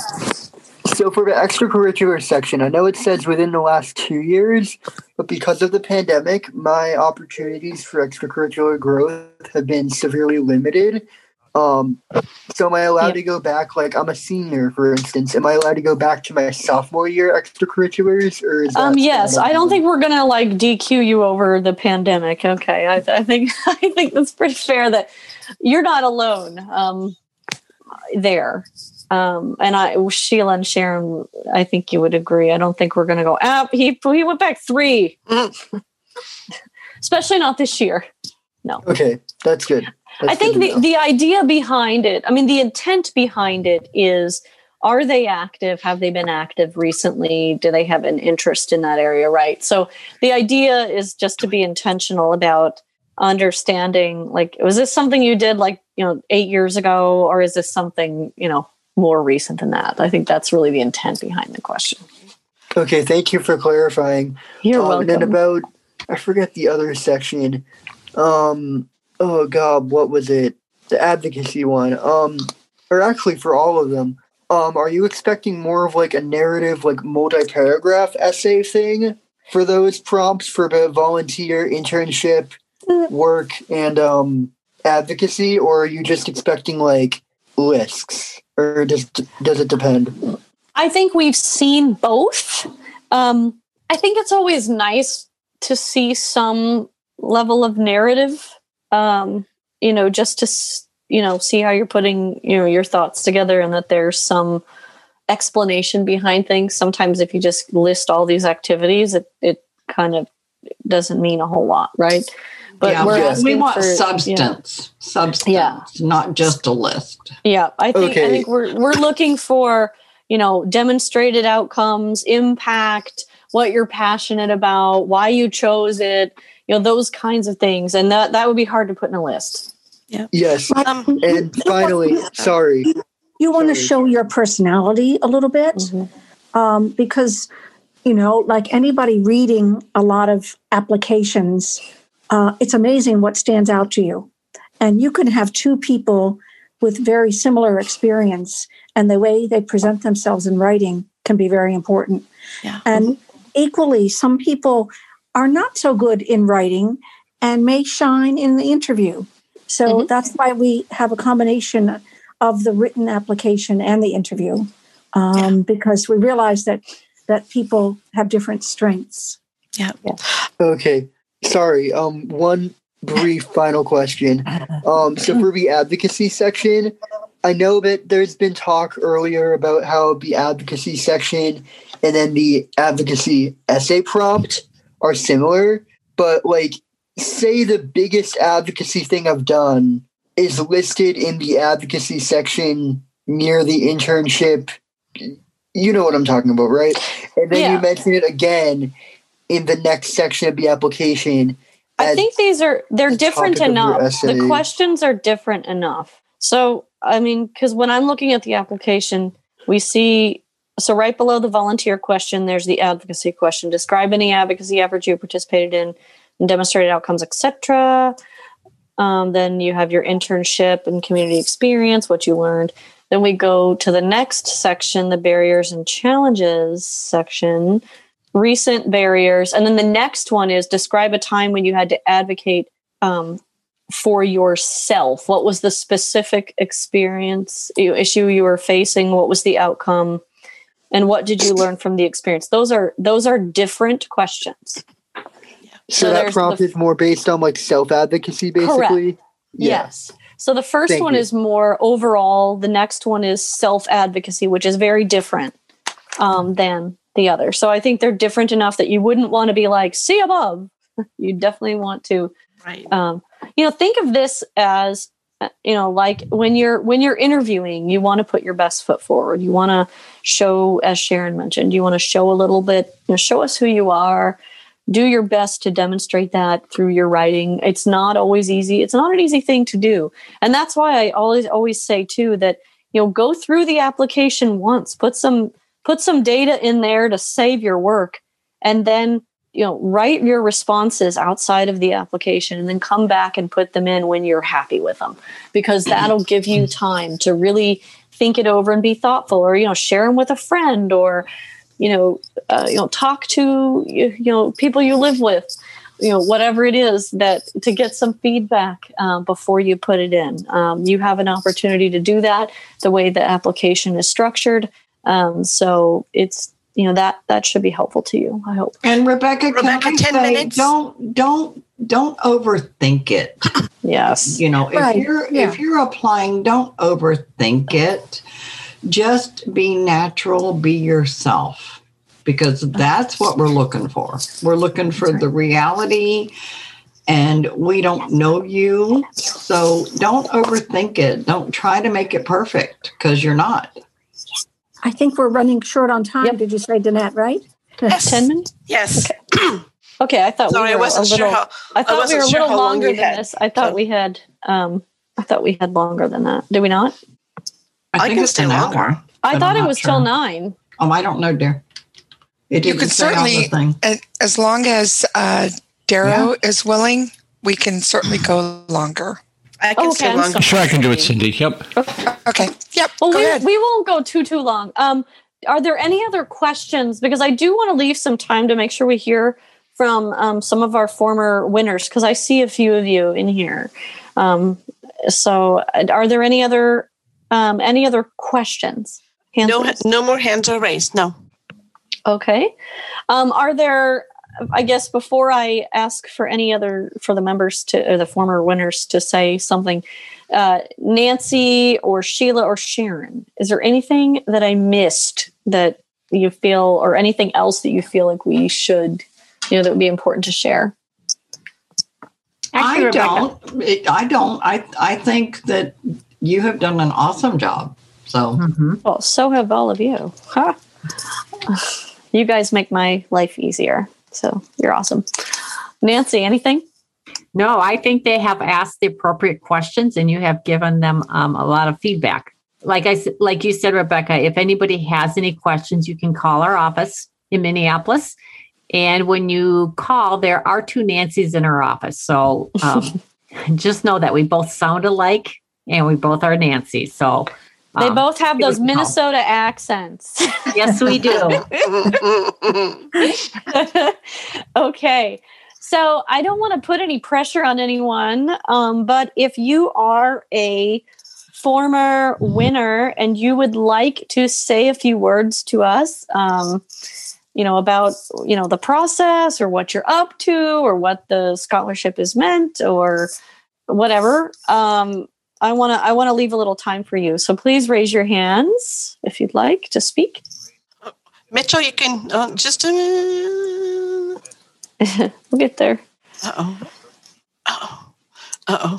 so for the extracurricular section, I know it says within the last two years, but because of the pandemic, my opportunities for extracurricular growth have been severely limited. Um, so am I allowed to go back? Like I'm a senior, for instance. Am I allowed to go back to my sophomore year extracurriculars, or is um yes? I don't think we're gonna like DQ you over the pandemic. Okay, I, I think I think that's pretty fair that you're not alone um, there. Um, and I, Sheila and Sharon, I think you would agree. I don't think we're going to go. Ah, he he went back three, especially not this year. No. Okay, that's good. I think the, the idea behind it, I mean, the intent behind it is are they active? Have they been active recently? Do they have an interest in that area? Right. So the idea is just to be intentional about understanding like, was this something you did like, you know, eight years ago, or is this something, you know, more recent than that? I think that's really the intent behind the question. Okay. Thank you for clarifying. You're um, welcome. And then about, I forget the other section. Um, oh god, what was it? The advocacy one. Um, or actually for all of them. Um, are you expecting more of like a narrative, like multi-paragraph essay thing for those prompts for the volunteer internship work and um advocacy, or are you just expecting like lists, or does does it depend? I think we've seen both. Um, I think it's always nice to see some level of narrative um, you know, just to you know see how you're putting you know your thoughts together and that there's some explanation behind things. Sometimes if you just list all these activities, it it kind of doesn't mean a whole lot, right? But yeah, we want for, substance, yeah. substance, yeah. not just a list. Yeah, I think okay. I think we're we're looking for you know demonstrated outcomes, impact, what you're passionate about, why you chose it, you know those kinds of things and that that would be hard to put in a list yeah yes um, and finally sorry you want to show your personality a little bit mm-hmm. um, because you know like anybody reading a lot of applications uh, it's amazing what stands out to you and you can have two people with very similar experience and the way they present themselves in writing can be very important yeah. and equally some people are not so good in writing and may shine in the interview. So mm-hmm. that's why we have a combination of the written application and the interview, um, yeah. because we realize that that people have different strengths. Yeah. yeah. Okay. Sorry. Um. One brief final question. Um. So for the advocacy section, I know that there's been talk earlier about how the advocacy section and then the advocacy essay prompt are similar, but like say the biggest advocacy thing I've done is listed in the advocacy section near the internship. You know what I'm talking about, right? And then yeah. you mention it again in the next section of the application. I think these are they're the different enough. The questions are different enough. So, I mean, because when I'm looking at the application, we see so right below the volunteer question, there's the advocacy question. Describe any advocacy efforts you participated in and demonstrated outcomes, etc. Um, then you have your internship and community experience, what you learned. Then we go to the next section, the barriers and challenges section, recent barriers. And then the next one is describe a time when you had to advocate um, for yourself. What was the specific experience, issue you were facing? What was the outcome? And what did you learn from the experience? Those are those are different questions. So, so that prompt the, is more based on like self advocacy, basically. Correct. Yeah. Yes. So the first Thank one you. is more overall. The next one is self advocacy, which is very different um, than the other. So I think they're different enough that you wouldn't want to be like, see above. you definitely want to, right. um, you know, think of this as, you know, like when you're when you're interviewing, you want to put your best foot forward. You want to show, as Sharon mentioned, you want to show a little bit, you know, show us who you are do your best to demonstrate that through your writing it's not always easy it's not an easy thing to do and that's why i always always say too that you know go through the application once put some put some data in there to save your work and then you know write your responses outside of the application and then come back and put them in when you're happy with them because that'll give you time to really think it over and be thoughtful or you know share them with a friend or you know, uh, you know, talk to you, you know people you live with, you know, whatever it is that to get some feedback um, before you put it in. Um, you have an opportunity to do that the way the application is structured. Um, so it's you know that that should be helpful to you. I hope. And Rebecca, Rebecca, ten say, minutes. Don't don't don't overthink it. yes. You know, if right. you're yeah. if you're applying, don't overthink it just be natural, be yourself, because that's what we're looking for. We're looking for the reality, and we don't know you. So don't overthink it. Don't try to make it perfect because you're not. I think we're running short on time. Yep. Did you say, Danette, right? Yes. 10 minutes? Yes. Okay. okay I thought Sorry, we were I wasn't a little, sure how, I thought I we were a sure little longer than had. this. I thought we had, um, I thought we had longer than that. Did we not? I, I think it's an longer. hour. I thought it was sure. till nine. Oh, I don't know, dear. It you could certainly, as long as uh, Darrow yeah. is willing, we can certainly go longer. I can okay, longer. Sure, I can do it, Cindy. Yep. Okay. Yep. Well, go we, ahead. we won't go too too long. Um, are there any other questions? Because I do want to leave some time to make sure we hear from um, some of our former winners because I see a few of you in here. Um, so, are there any other um, any other questions? Hands no, raised? no more hands are raised. No. Okay. Um, are there? I guess before I ask for any other for the members to or the former winners to say something, uh, Nancy or Sheila or Sharon, is there anything that I missed that you feel, or anything else that you feel like we should, you know, that would be important to share? Actually, I don't. I don't. I I think that you have done an awesome job. So, mm-hmm. well, so have all of you. Huh? You guys make my life easier. So you're awesome. Nancy, anything? No, I think they have asked the appropriate questions and you have given them um, a lot of feedback. Like I like you said, Rebecca, if anybody has any questions, you can call our office in Minneapolis. And when you call, there are two Nancys in our office. So um, just know that we both sound alike and we both are Nancy. So they um, both have those Minnesota accents. yes, we do. okay. So I don't want to put any pressure on anyone, um, but if you are a former winner and you would like to say a few words to us, um, you know, about you know the process or what you're up to or what the scholarship is meant or whatever, um, I want to I want to leave a little time for you. So please raise your hands if you'd like to speak. Mitchell, you can uh, just. Uh... we'll get there. Uh oh. Uh oh. Uh oh.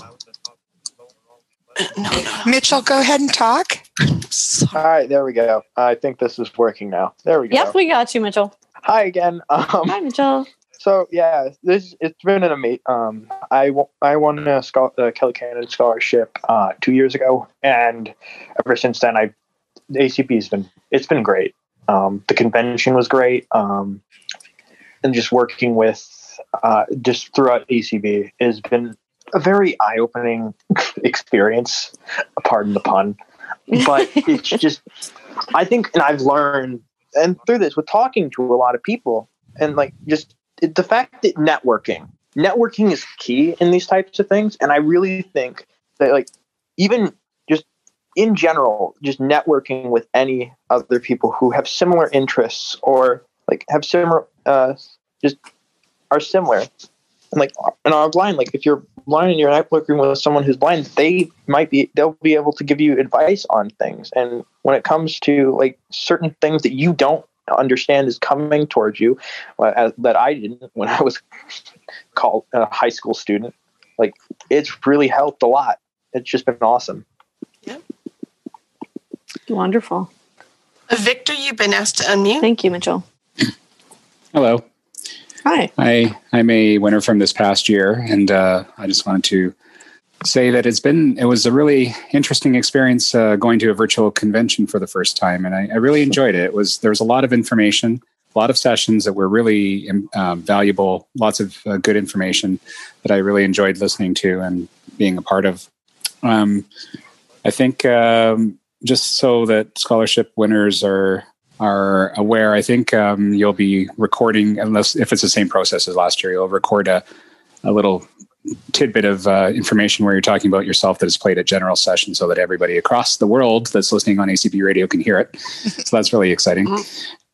No, no, Mitchell, go ahead and talk. All right, there we go. I think this is working now. There we go. Yep, we got you, Mitchell. Hi again. Um, Hi, Mitchell. So yeah, this it's been an amazing. Um, I I won a, scholar, a Kelly Cannon scholarship uh, two years ago, and ever since then, I the ACB has been it's been great. Um, the convention was great, um, and just working with uh, just throughout ACB has been a very eye opening experience. Pardon the pun, but it's just I think, and I've learned, and through this with talking to a lot of people and like just the fact that networking, networking is key in these types of things, and I really think that like even just in general, just networking with any other people who have similar interests or like have similar, uh, just are similar. And like, and are blind, like if you're blind and you're networking with someone who's blind, they might be, they'll be able to give you advice on things. And when it comes to like certain things that you don't understand is coming towards you, uh, that I didn't when I was called a high school student, like it's really helped a lot. It's just been awesome. Yep. Wonderful. Victor, you've been asked to unmute. Thank you, Mitchell. Hello. Hi. I, I'm a winner from this past year, and uh, I just wanted to say that it's been it was a really interesting experience uh, going to a virtual convention for the first time, and I, I, really enjoyed it. It was there was a lot of information, a lot of sessions that were really um, valuable, lots of uh, good information that I really enjoyed listening to and being a part of. Um, I think um, just so that scholarship winners are are aware, I think um, you'll be recording, unless if it's the same process as last year, you'll record a, a little tidbit of uh, information where you're talking about yourself that is played at general session so that everybody across the world that's listening on ACB radio can hear it. so that's really exciting.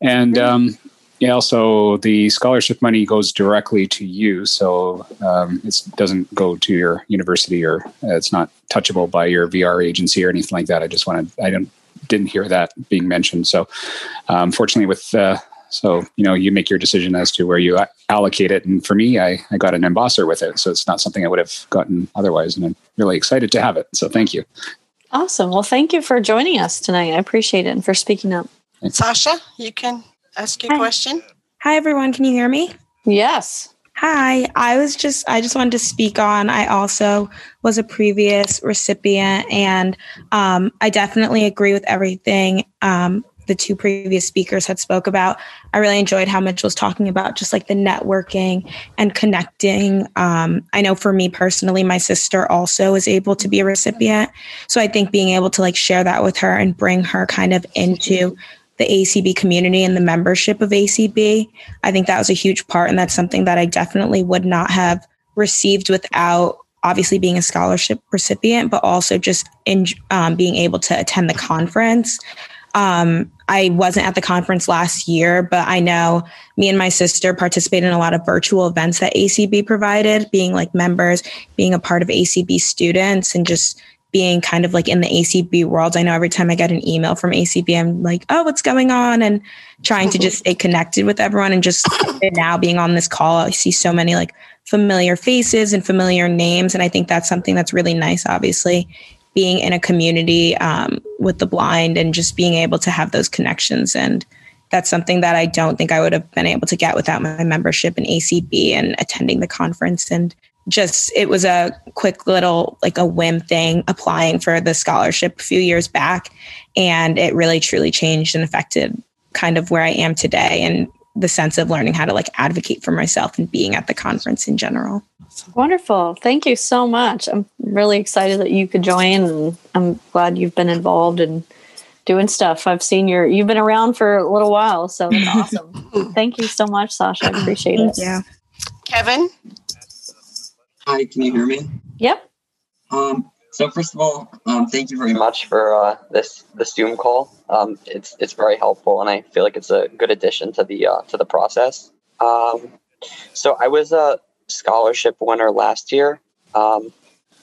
And um, yeah, also the scholarship money goes directly to you, so um, it doesn't go to your university or uh, it's not touchable by your VR agency or anything like that. I just wanted I don't didn't hear that being mentioned. So, um, fortunately, with uh, so you know you make your decision as to where you allocate it. And for me, I I got an embosser with it, so it's not something I would have gotten otherwise, and I'm really excited to have it. So thank you. Awesome. Well, thank you for joining us tonight. I appreciate it and for speaking up. Thanks. Sasha, you can ask your Hi. question. Hi, everyone. Can you hear me? Yes. Hi. I was just, I just wanted to speak on. I also was a previous recipient, and um, I definitely agree with everything um, the two previous speakers had spoke about. I really enjoyed how Mitch was talking about just like the networking and connecting. Um, I know for me personally, my sister also is able to be a recipient, so I think being able to like share that with her and bring her kind of into the ACB community and the membership of ACB. I think that was a huge part, and that's something that I definitely would not have received without obviously being a scholarship recipient, but also just in um, being able to attend the conference. Um, I wasn't at the conference last year, but I know me and my sister participated in a lot of virtual events that ACB provided, being like members, being a part of ACB students, and just being kind of like in the ACB world. I know every time I get an email from ACB, I'm like, oh, what's going on? And trying to just stay connected with everyone. And just now being on this call, I see so many like familiar faces and familiar names. And I think that's something that's really nice, obviously, being in a community um, with the blind and just being able to have those connections. And that's something that I don't think I would have been able to get without my membership in ACB and attending the conference. And just it was a quick little like a whim thing applying for the scholarship a few years back. And it really truly changed and affected kind of where I am today. And the sense of learning how to like advocate for myself and being at the conference in general. Wonderful. Thank you so much. I'm really excited that you could join and I'm glad you've been involved and doing stuff. I've seen your you've been around for a little while, so that's awesome. Thank you so much, Sasha. I appreciate it. Yeah. Kevin? Hi, can you hear me? Yep. Um, so first of all, um, thank you very much for uh, this the Zoom call. Um, it's it's very helpful, and I feel like it's a good addition to the uh, to the process. Um, so I was a scholarship winner last year, um,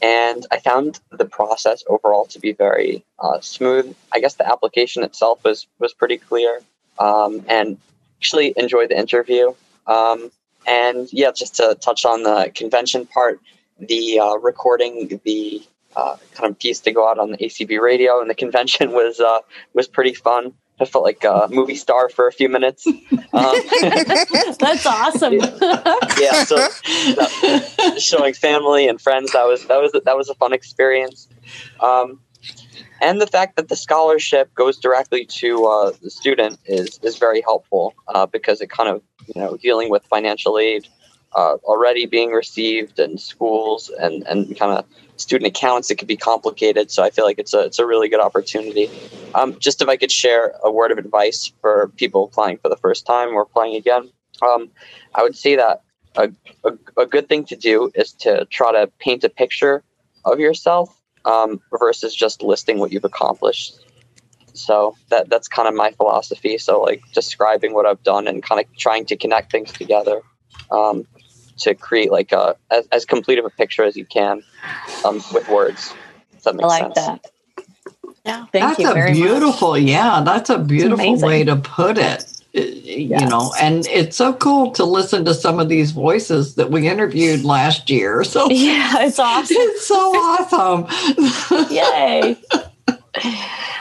and I found the process overall to be very uh, smooth. I guess the application itself was was pretty clear, um, and actually enjoyed the interview. Um, and yeah, just to touch on the convention part, the uh, recording the uh, kind of piece to go out on the ACB radio and the convention was uh, was pretty fun. I felt like a movie star for a few minutes. Um, That's awesome. yeah, so that, showing family and friends that was that was that was a fun experience. Um, and the fact that the scholarship goes directly to uh, the student is is very helpful uh, because it kind of you know dealing with financial aid uh, already being received in schools and and kind of student accounts it could be complicated so i feel like it's a it's a really good opportunity um, just if i could share a word of advice for people applying for the first time or applying again Um, I would say that a, a, a, good thing to do is to try to paint a picture of yourself um, versus just listing what you've accomplished. So that that's kind of my philosophy. So like describing what I've done and kind of trying to connect things together um, to create like a as, as complete of a picture as you can um, with words. that makes I like sense. that. Yeah, thank that's you a very beautiful, much. yeah, that's a beautiful way to put it. Uh, You know, and it's so cool to listen to some of these voices that we interviewed last year. So Yeah, it's awesome. It's so awesome. Yay.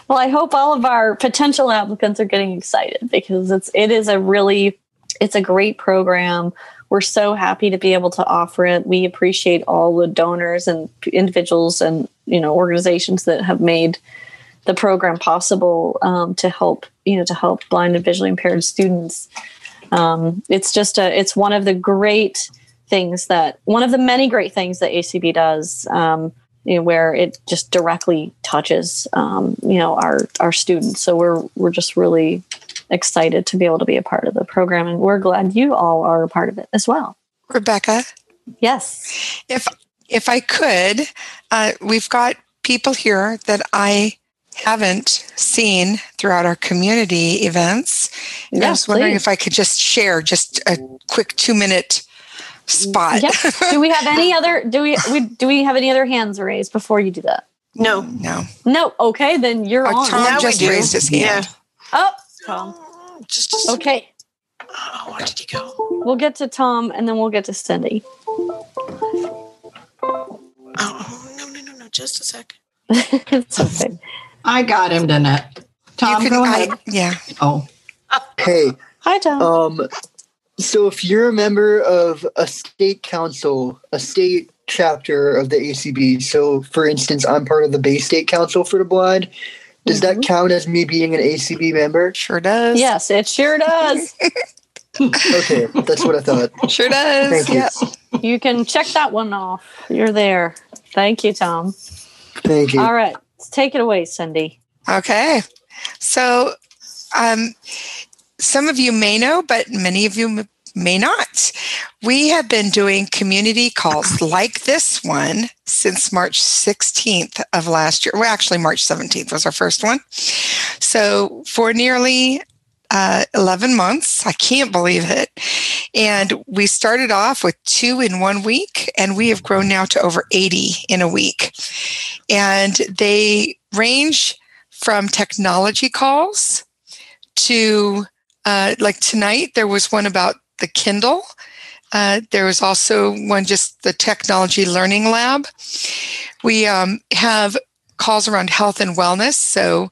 Well, I hope all of our potential applicants are getting excited because it's it is a really it's a great program. We're so happy to be able to offer it. We appreciate all the donors and individuals and you know organizations that have made the program possible um, to help you know to help blind and visually impaired students. Um, it's just a it's one of the great things that one of the many great things that ACB does. Um, you know, where it just directly touches um, you know our our students. So we're we're just really excited to be able to be a part of the program, and we're glad you all are a part of it as well. Rebecca. Yes. If if I could, uh, we've got people here that I haven't seen throughout our community events. And I Yeah, was wondering please. if I could just share just a quick two minute spot. Yes. do we have any other? Do we, we do we have any other hands raised before you do that? No. No. No. Okay, then you're Oh, on. Tom Now just raised his hand. Oh, Tom. Just okay. Oh, where did he go? We'll get to Tom, and then we'll get to Cindy. Oh, no, no, no, no. Just a sec. it's okay. I got him, Danette. Tom, could- go I- ahead. yeah. Oh, Hey. Hi, Tom. Um, so if you're a member of a state council, a state chapter of the ACB, so for instance, I'm part of the Bay State Council for the Blind. Does that count as me being an ACB member? Sure does. Yes, it sure does. Okay, that's what I thought. Sure does. Thank you. Yeah. you can check that one off. You're there. Thank you, Tom. Thank you. All right, let's take it away, Cindy. Okay. So, um, some of you may know, but many of you m- may not. We have been doing community calls like this one since March 16th of last year. Well, actually, March 17th was our first one. So, for nearly uh, 11 months, I can't believe it. And we started off with two in one week, and we have grown now to over 80 in a week. And they range from technology calls to uh, like tonight there was one about the kindle uh, there was also one just the technology learning lab we um, have calls around health and wellness so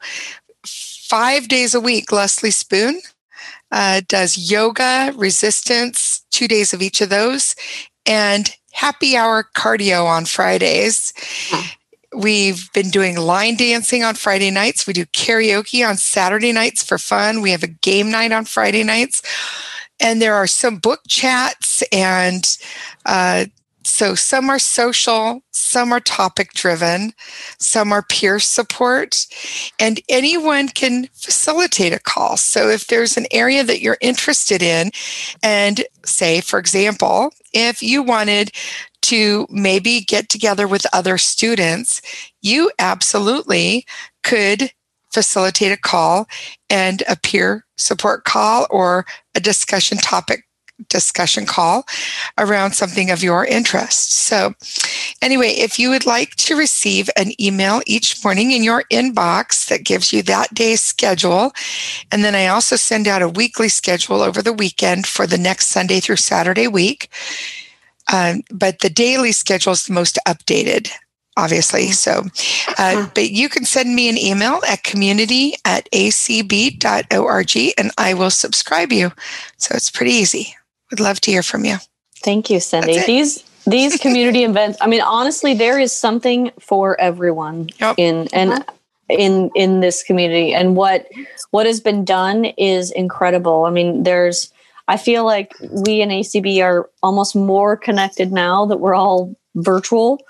five days a week leslie spoon uh, does yoga resistance two days of each of those and happy hour cardio on fridays We've been doing line dancing on Friday nights. We do karaoke on Saturday nights for fun. We have a game night on Friday nights. And there are some book chats. And uh, so some are social, some are topic driven, some are peer support. And anyone can facilitate a call. So if there's an area that you're interested in, and say, for example, if you wanted to maybe get together with other students, you absolutely could facilitate a call and a peer support call or a discussion topic discussion call around something of your interest. So, anyway, if you would like to receive an email each morning in your inbox that gives you that day's schedule, and then I also send out a weekly schedule over the weekend for the next Sunday through Saturday week. Um, but the daily schedule is the most updated obviously so uh, but you can send me an email at community at acb.org and i will subscribe you so it's pretty easy would love to hear from you Thank you, Cindy. These these community events. I mean, honestly, there is something for everyone in and in in this community. And what what has been done is incredible. I mean, there's. I feel like we in ACB are almost more connected now that we're all virtual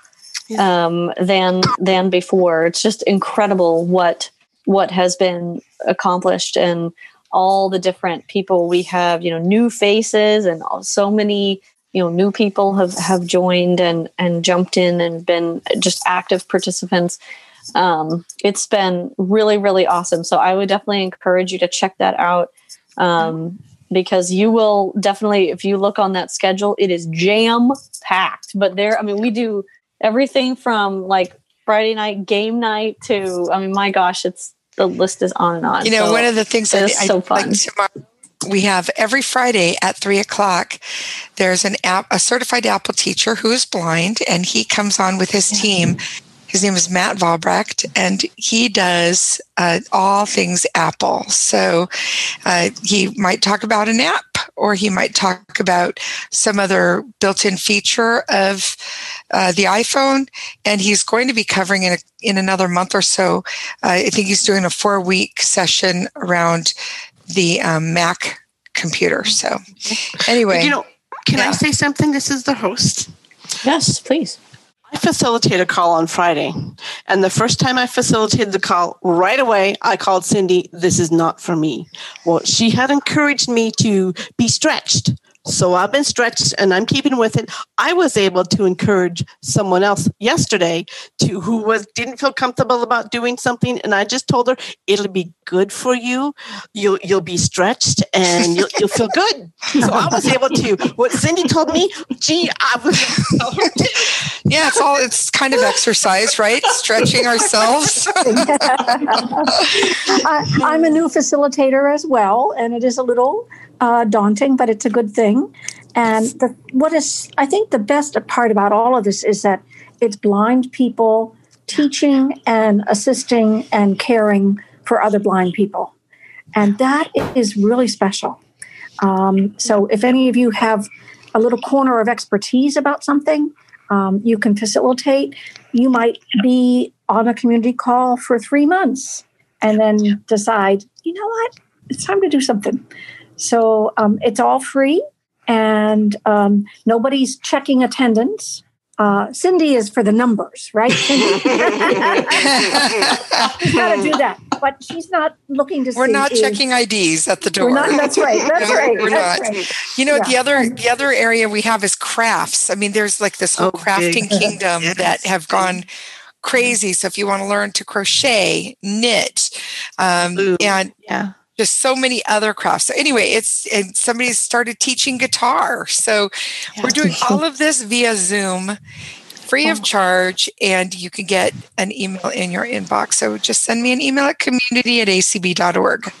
um, than than before. It's just incredible what what has been accomplished and all the different people we have, you know, new faces and so many you know new people have have joined and and jumped in and been just active participants. Um, it's been really really awesome. So i would definitely encourage you to check that out um, because you will definitely if you look on that schedule it is jam packed but there i mean we do everything from like friday night game night to i mean my gosh it's the list is on and on you know so one of the things that is I, so fun like tomorrow we have every Friday at three o'clock. There's an app, a certified Apple teacher who is blind, and he comes on with his team. His name is Matt Valbrecht, and he does uh, all things Apple. So uh, he might talk about an app, or he might talk about some other built-in feature of uh, the iPhone. And he's going to be covering in a, in another month or so. Uh, I think he's doing a four-week session around the um, Mac computer. So, anyway, you know, can I say something? This is the host. Yes, please. I facilitate a call on Friday, and the first time I facilitated the call, right away I called Cindy. This is not for me. Well, she had encouraged me to be stretched. So I've been stretched and I'm keeping with it. I was able to encourage someone else yesterday to who was didn't feel comfortable about doing something, and I just told her it'll be good for you. You'll you'll be stretched and you'll, you'll feel good. So I was able to. What Cindy told me, gee, I was. yeah, it's all it's kind of exercise, right? Stretching ourselves. I, I'm a new facilitator as well, and it is a little uh, daunting, but it's a good thing. And the, what is, I think, the best part about all of this is that it's blind people teaching and assisting and caring for other blind people. And that is really special. Um, so, if any of you have a little corner of expertise about something, um, you can facilitate. You might be on a community call for three months and then decide, you know what, it's time to do something. So um, it's all free and um, nobody's checking attendance. Uh, Cindy is for the numbers, right? she's got to do that, but she's not looking to. We're see not is- checking IDs at the door. We're not, that's right. That's No, right. We're that's not. right. You know, the other the other area we have is crafts. I mean, there's like this whole crafting big. kingdom that have gone crazy. So if you want to learn to crochet, knit, um, and yeah. Just so many other crafts. So anyway, it's and somebody started teaching guitar. So we're doing all of this via Zoom, free of charge, and you can get an email in your inbox. So just send me an email at community at acb.org.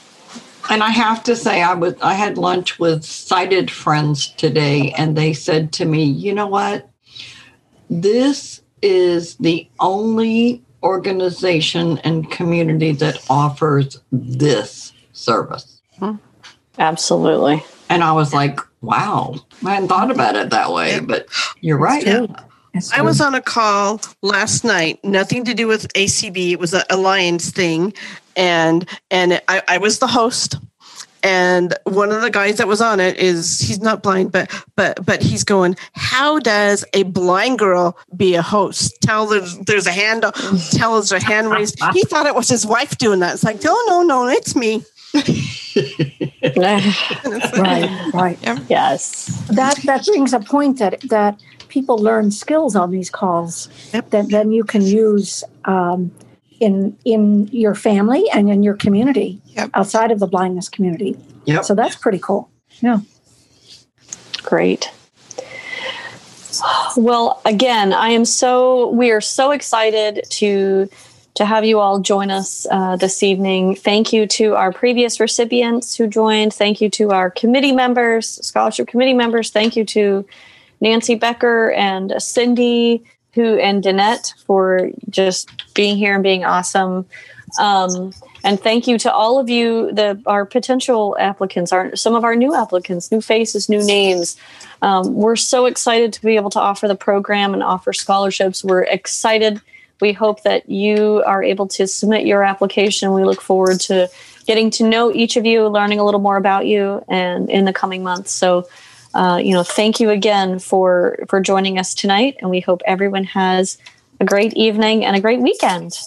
And I have to say, I was I had lunch with sighted friends today, and they said to me, "You know what? This is the only organization and community that offers this service." Hmm. Absolutely. And I was like, "Wow, I hadn't thought about it that way." But you're right. I was on a call last night, nothing to do with ACB. It was an alliance thing, and and I, I was the host. And one of the guys that was on it is he's not blind, but but but he's going. How does a blind girl be a host? Tell there's there's a hand. Tell there's a hand raised. He thought it was his wife doing that. It's like no no no, it's me. Right, right. Yes. That that brings a point that that people learn skills on these calls that then you can use um, in in your family and in your community outside of the blindness community. Yep. So that's pretty cool. Yeah. Great. Well, again, I am so we are so excited to to have you all join us uh, this evening. Thank you to our previous recipients who joined. Thank you to our committee members, scholarship committee members. Thank you to Nancy Becker and Cindy who and Danette for just being here and being awesome. Um, and thank you to all of you, the our potential applicants, our some of our new applicants, new faces, new names. Um, we're so excited to be able to offer the program and offer scholarships. We're excited. We hope that you are able to submit your application. We look forward to getting to know each of you, learning a little more about you, and in the coming months. So, uh, you know, thank you again for for joining us tonight, and we hope everyone has a great evening and a great weekend.